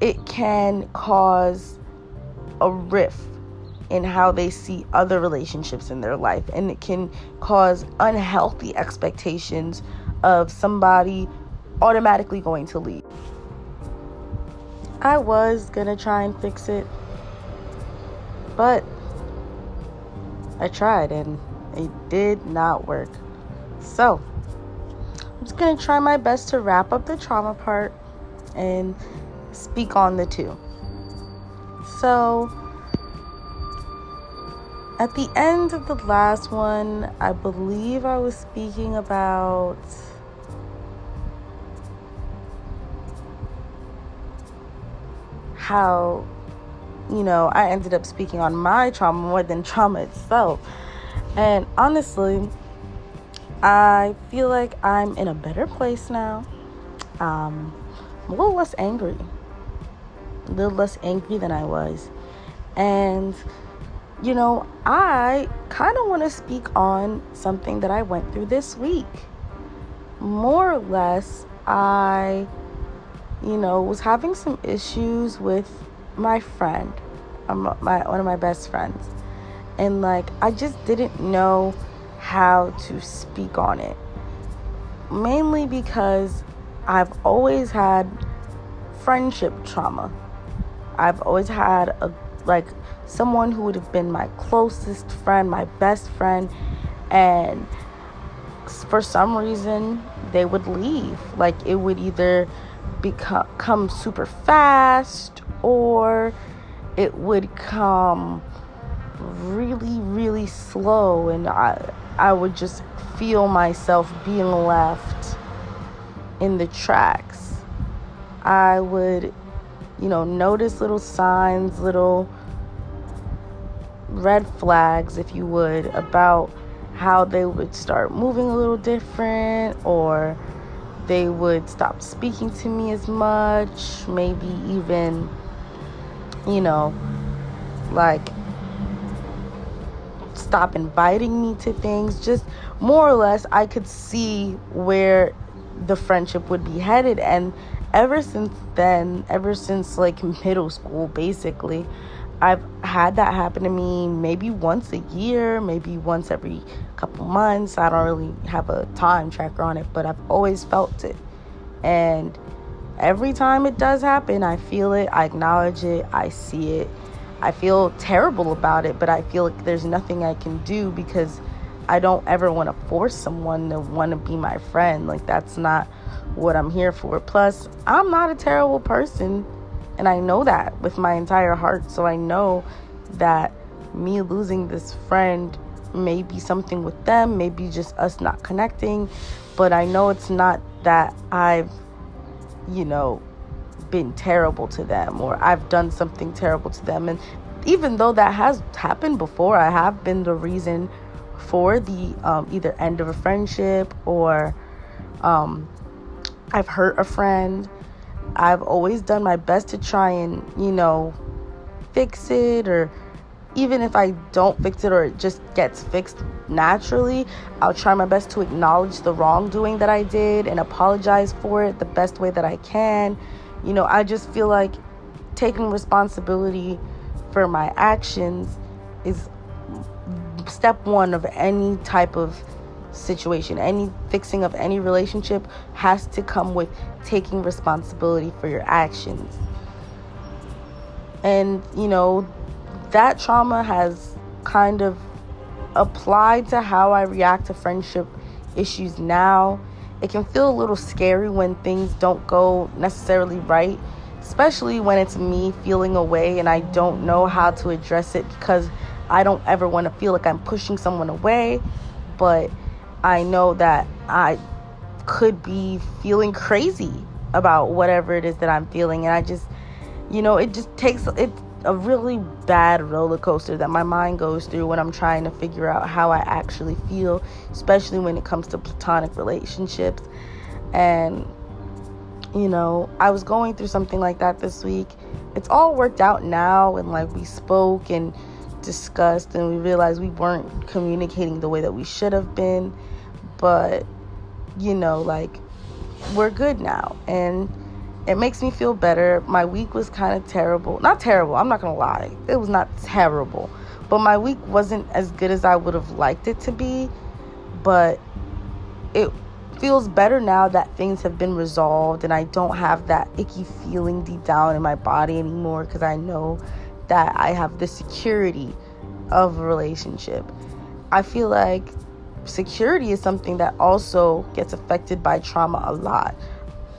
It can cause a rift in how they see other relationships in their life and it can cause unhealthy expectations of somebody automatically going to leave. I was gonna try and fix it, but I tried and it did not work. So, I'm just gonna try my best to wrap up the trauma part and speak on the two. So, at the end of the last one, I believe I was speaking about how, you know, I ended up speaking on my trauma more than trauma itself. And honestly, I feel like I'm in a better place now. Um, I'm a little less angry, little less angry than I was. And you know, I kind of want to speak on something that I went through this week. More or less, I, you know, was having some issues with my friend, um, my one of my best friends, and like I just didn't know how to speak on it. Mainly because I've always had friendship trauma. I've always had a like someone who would have been my closest friend, my best friend, and for some reason they would leave. Like it would either become come super fast or it would come really really slow and I I would just feel myself being left in the tracks. I would you know notice little signs, little red flags, if you would, about how they would start moving a little different or they would stop speaking to me as much, maybe even, you know, like stop inviting me to things. Just more or less, I could see where the friendship would be headed. And ever since then, ever since like middle school, basically, I've had that happen to me maybe once a year, maybe once every couple months. I don't really have a time tracker on it, but I've always felt it. And every time it does happen, I feel it, I acknowledge it, I see it. I feel terrible about it, but I feel like there's nothing I can do because I don't ever want to force someone to want to be my friend. Like, that's not what I'm here for. Plus, I'm not a terrible person and I know that with my entire heart. So I know that me losing this friend may be something with them, maybe just us not connecting. But I know it's not that I've, you know, been terrible to them or I've done something terrible to them. And even though that has happened before, I have been the reason for the um, either end of a friendship or um, I've hurt a friend I've always done my best to try and, you know, fix it or even if I don't fix it or it just gets fixed naturally, I'll try my best to acknowledge the wrongdoing that I did and apologize for it the best way that I can. You know, I just feel like taking responsibility for my actions is step one of any type of situation. Any fixing of any relationship has to come with taking responsibility for your actions. And, you know, that trauma has kind of applied to how I react to friendship issues now. It can feel a little scary when things don't go necessarily right, especially when it's me feeling away and I don't know how to address it because I don't ever want to feel like I'm pushing someone away. But I know that I could be feeling crazy about whatever it is that I'm feeling. And I just, you know, it just takes it's a really bad roller coaster that my mind goes through when I'm trying to figure out how I actually feel, especially when it comes to platonic relationships. And, you know, I was going through something like that this week. It's all worked out now, and like we spoke, and discussed and we realized we weren't communicating the way that we should have been. But, you know, like, we're good now. And it makes me feel better. My week was kind of terrible. Not terrible, I'm not going to lie. It was not terrible. But my week wasn't as good as I would have liked it to be. But it feels better now that things have been resolved and I don't have that icky feeling deep down in my body anymore because I know that I have the security of a relationship. I feel like security is something that also gets affected by trauma a lot.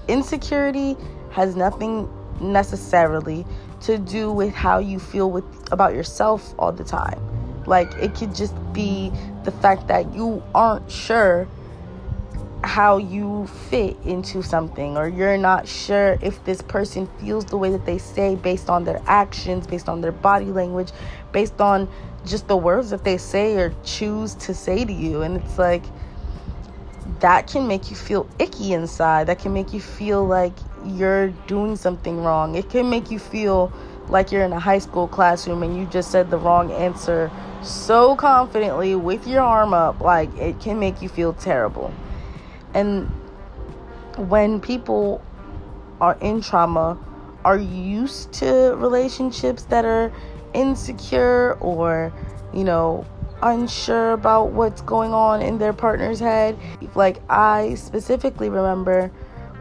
Insecurity has nothing necessarily to do with how you feel with about yourself all the time. Like it could just be the fact that you aren't sure how you fit into something or you're not sure if this person feels the way that they say based on their actions, based on their body language, based on just the words that they say or choose to say to you and it's like that can make you feel icky inside. That can make you feel like you're doing something wrong. It can make you feel like you're in a high school classroom and you just said the wrong answer so confidently with your arm up. Like it can make you feel terrible. And when people are in trauma, are used to relationships that are insecure or, you know, unsure about what's going on in their partner's head. Like, I specifically remember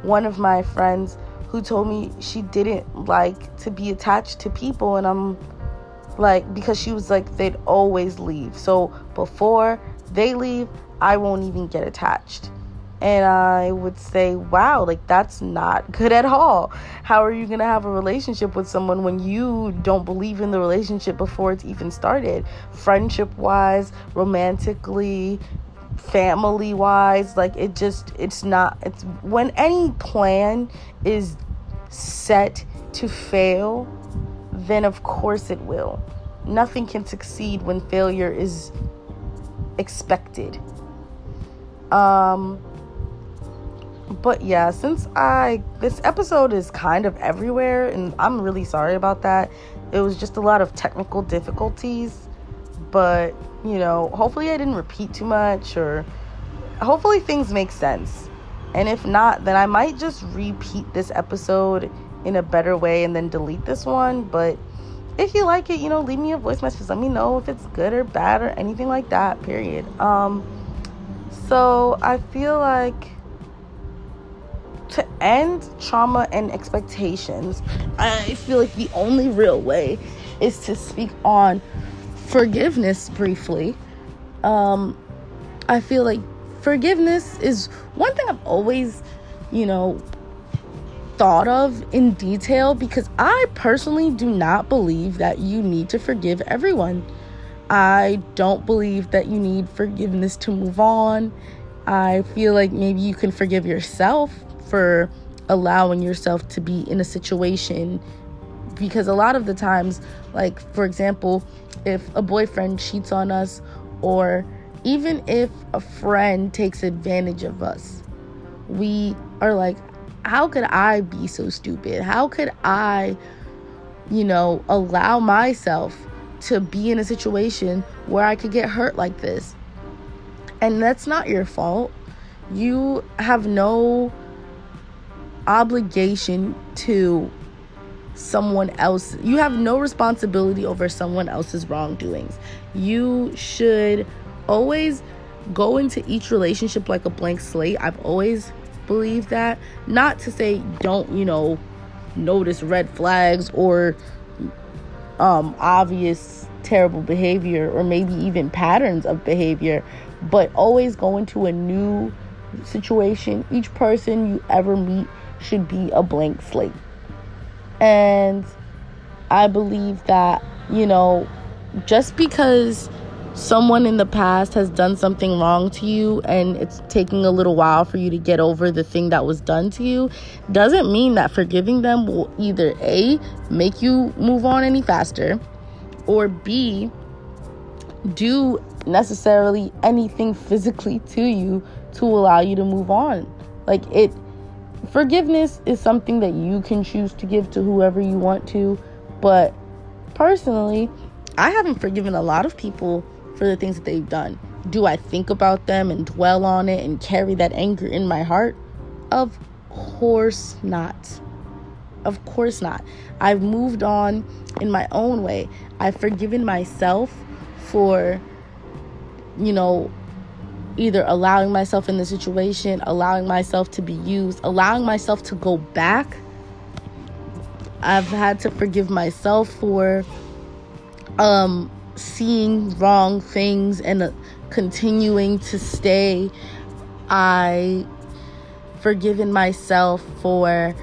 one of my friends who told me she didn't like to be attached to people, and I'm like, because she was like, they'd always leave. So before they leave, I won't even get attached. And I would say, wow, like that's not good at all. How are you going to have a relationship with someone when you don't believe in the relationship before it's even started? Friendship wise, romantically, family wise, like it just, it's not, it's when any plan is set to fail, then of course it will. Nothing can succeed when failure is expected. Um, but yeah, since I this episode is kind of everywhere and I'm really sorry about that. It was just a lot of technical difficulties, but you know, hopefully I didn't repeat too much or hopefully things make sense. And if not, then I might just repeat this episode in a better way and then delete this one, but if you like it, you know, leave me a voice message. Let me know if it's good or bad or anything like that, period. Um so I feel like to end trauma and expectations, I feel like the only real way is to speak on forgiveness briefly. Um, I feel like forgiveness is one thing I've always, you know, thought of in detail because I personally do not believe that you need to forgive everyone. I don't believe that you need forgiveness to move on. I feel like maybe you can forgive yourself for allowing yourself to be in a situation. Because a lot of the times like for example if a boyfriend cheats on us or even if a friend takes advantage of us we are like how could i be so stupid? How could i you know allow myself to be in a situation where i could get hurt like this? And that's not your fault. You have no obligation to someone else. You have no responsibility over someone else's wrongdoings. You should always go into each relationship like a blank slate. I've always believed that. Not to say don't, you know, notice red flags or um obvious terrible behavior or maybe even patterns of behavior, but always go into a new situation. Each person you ever meet should be a blank slate. And I believe that, you know, just because someone in the past has done something wrong to you and it's taking a little while for you to get over the thing that was done to you doesn't mean that forgiving them will either A, make you move on any faster, or B, do necessarily anything physically to you to allow you to move on. Like it forgiveness is something that you can choose to give to whoever you want to, but personally, I haven't forgiven a lot of people for the things that they've done. Do I think about them and dwell on it and carry that anger in my heart? Of course not. Of course not. I've moved on in my own way. I've forgiven myself for, you know, either allowing myself in the situation, allowing myself to be used, allowing myself to go back. I've had to forgive myself for um seeing wrong things and uh, continuing to stay. I forgiven myself for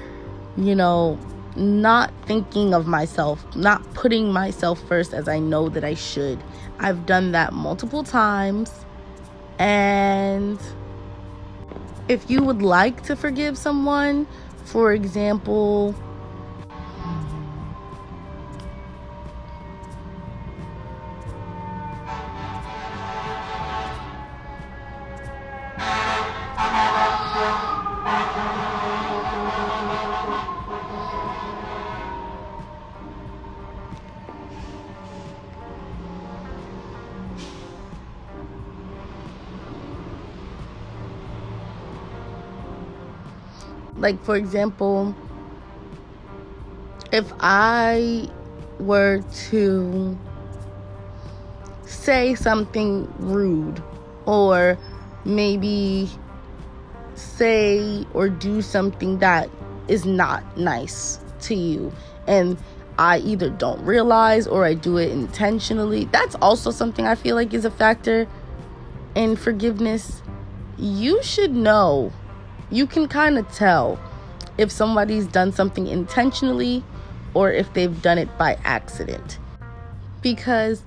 you know not thinking of myself, not putting myself first as I know that I should. I've done that multiple times. And if you would like to forgive someone, for example, like for example if i were to say something rude or maybe say or do something that is not nice to you and I either don't realize or I do it intentionally. That's also something I feel like is a factor in forgiveness. You should know you can kind of tell if somebody's done something intentionally or if they've done it by accident. Because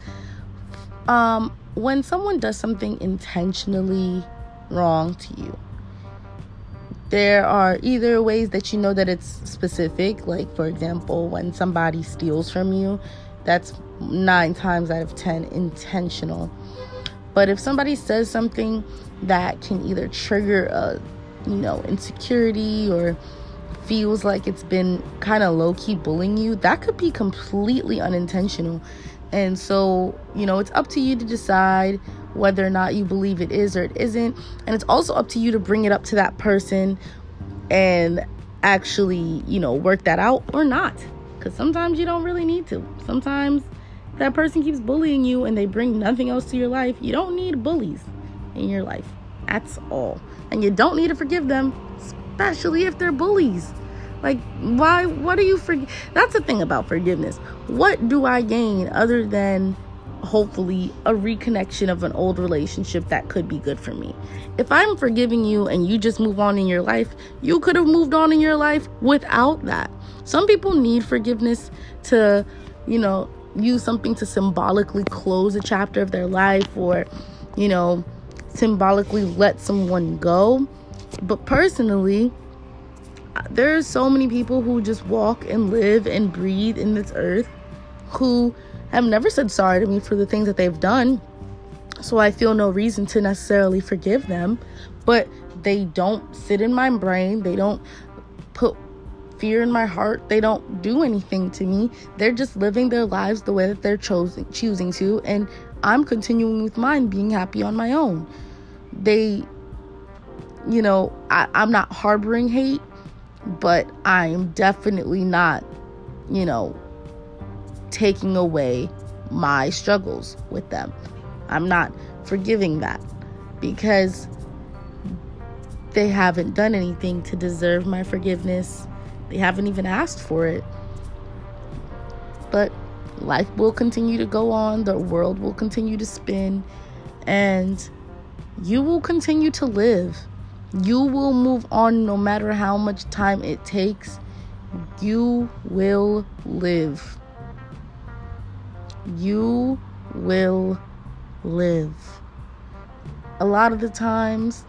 um, when someone does something intentionally wrong to you, there are either ways that you know that it's specific, like for example, when somebody steals from you, that's nine times out of ten intentional. But if somebody says something that can either trigger a you know, insecurity or feels like it's been kind of low key bullying you, that could be completely unintentional. And so, you know, it's up to you to decide whether or not you believe it is or it isn't. And it's also up to you to bring it up to that person and actually, you know, work that out or not. Because sometimes you don't really need to. Sometimes that person keeps bullying you and they bring nothing else to your life. You don't need bullies in your life. That's all. And you don't need to forgive them, especially if they're bullies. Like, why? What do you forgive? That's the thing about forgiveness. What do I gain other than hopefully a reconnection of an old relationship that could be good for me? If I'm forgiving you and you just move on in your life, you could have moved on in your life without that. Some people need forgiveness to, you know, use something to symbolically close a chapter of their life or, you know, symbolically let someone go. But personally, there's so many people who just walk and live and breathe in this earth who have never said sorry to me for the things that they've done. So I feel no reason to necessarily forgive them, but they don't sit in my brain. They don't put fear in my heart. They don't do anything to me. They're just living their lives the way that they're choosing choosing to and I'm continuing with mine, being happy on my own. They, you know, I, I'm not harboring hate, but I'm definitely not, you know, taking away my struggles with them. I'm not forgiving that because they haven't done anything to deserve my forgiveness. They haven't even asked for it. But life will continue to go on, the world will continue to spin, and you will continue to live. You will move on no matter how much time it takes. You will live. You will live. A lot of the times,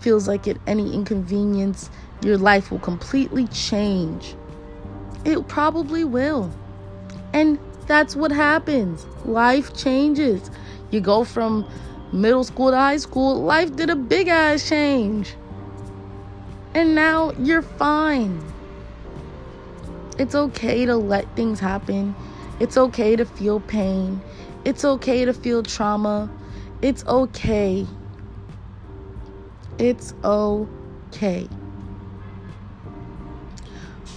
feels like at any inconvenience, your life will completely change. It probably will. And that's what happens. Life changes. You go from middle school to high school, life did a big ass change. And now you're fine. It's okay to let things happen. It's okay to feel pain. It's okay to feel trauma. It's okay. It's okay.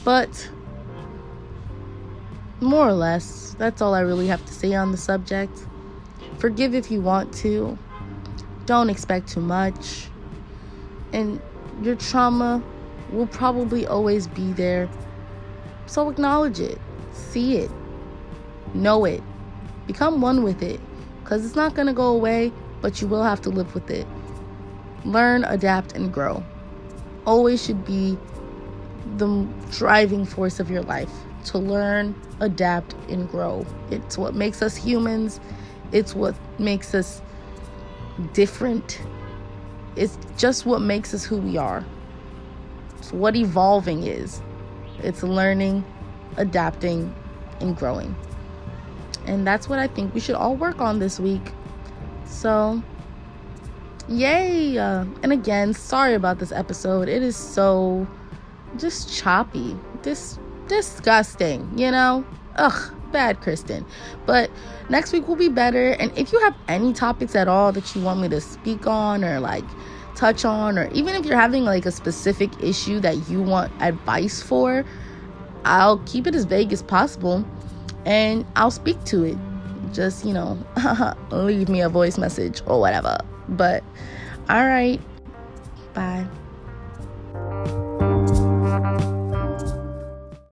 But more or less, that's all I really have to say on the subject. Forgive if you want to. Don't expect too much. And your trauma will probably always be there. So acknowledge it, see it, know it, become one with it. Because it's not going to go away, but you will have to live with it. Learn, adapt, and grow. Always should be the driving force of your life to learn, adapt, and grow. It's what makes us humans, it's what makes us different. It's just what makes us who we are. It's what evolving is. It's learning, adapting, and growing. And that's what I think we should all work on this week. So, yay! Uh, and again, sorry about this episode. It is so just choppy. This disgusting, you know? Ugh, bad Kristen. But next week will be better. And if you have any topics at all that you want me to speak on or like touch on, or even if you're having like a specific issue that you want advice for, I'll keep it as vague as possible and I'll speak to it. Just, you know, leave me a voice message or whatever. But all right. Bye.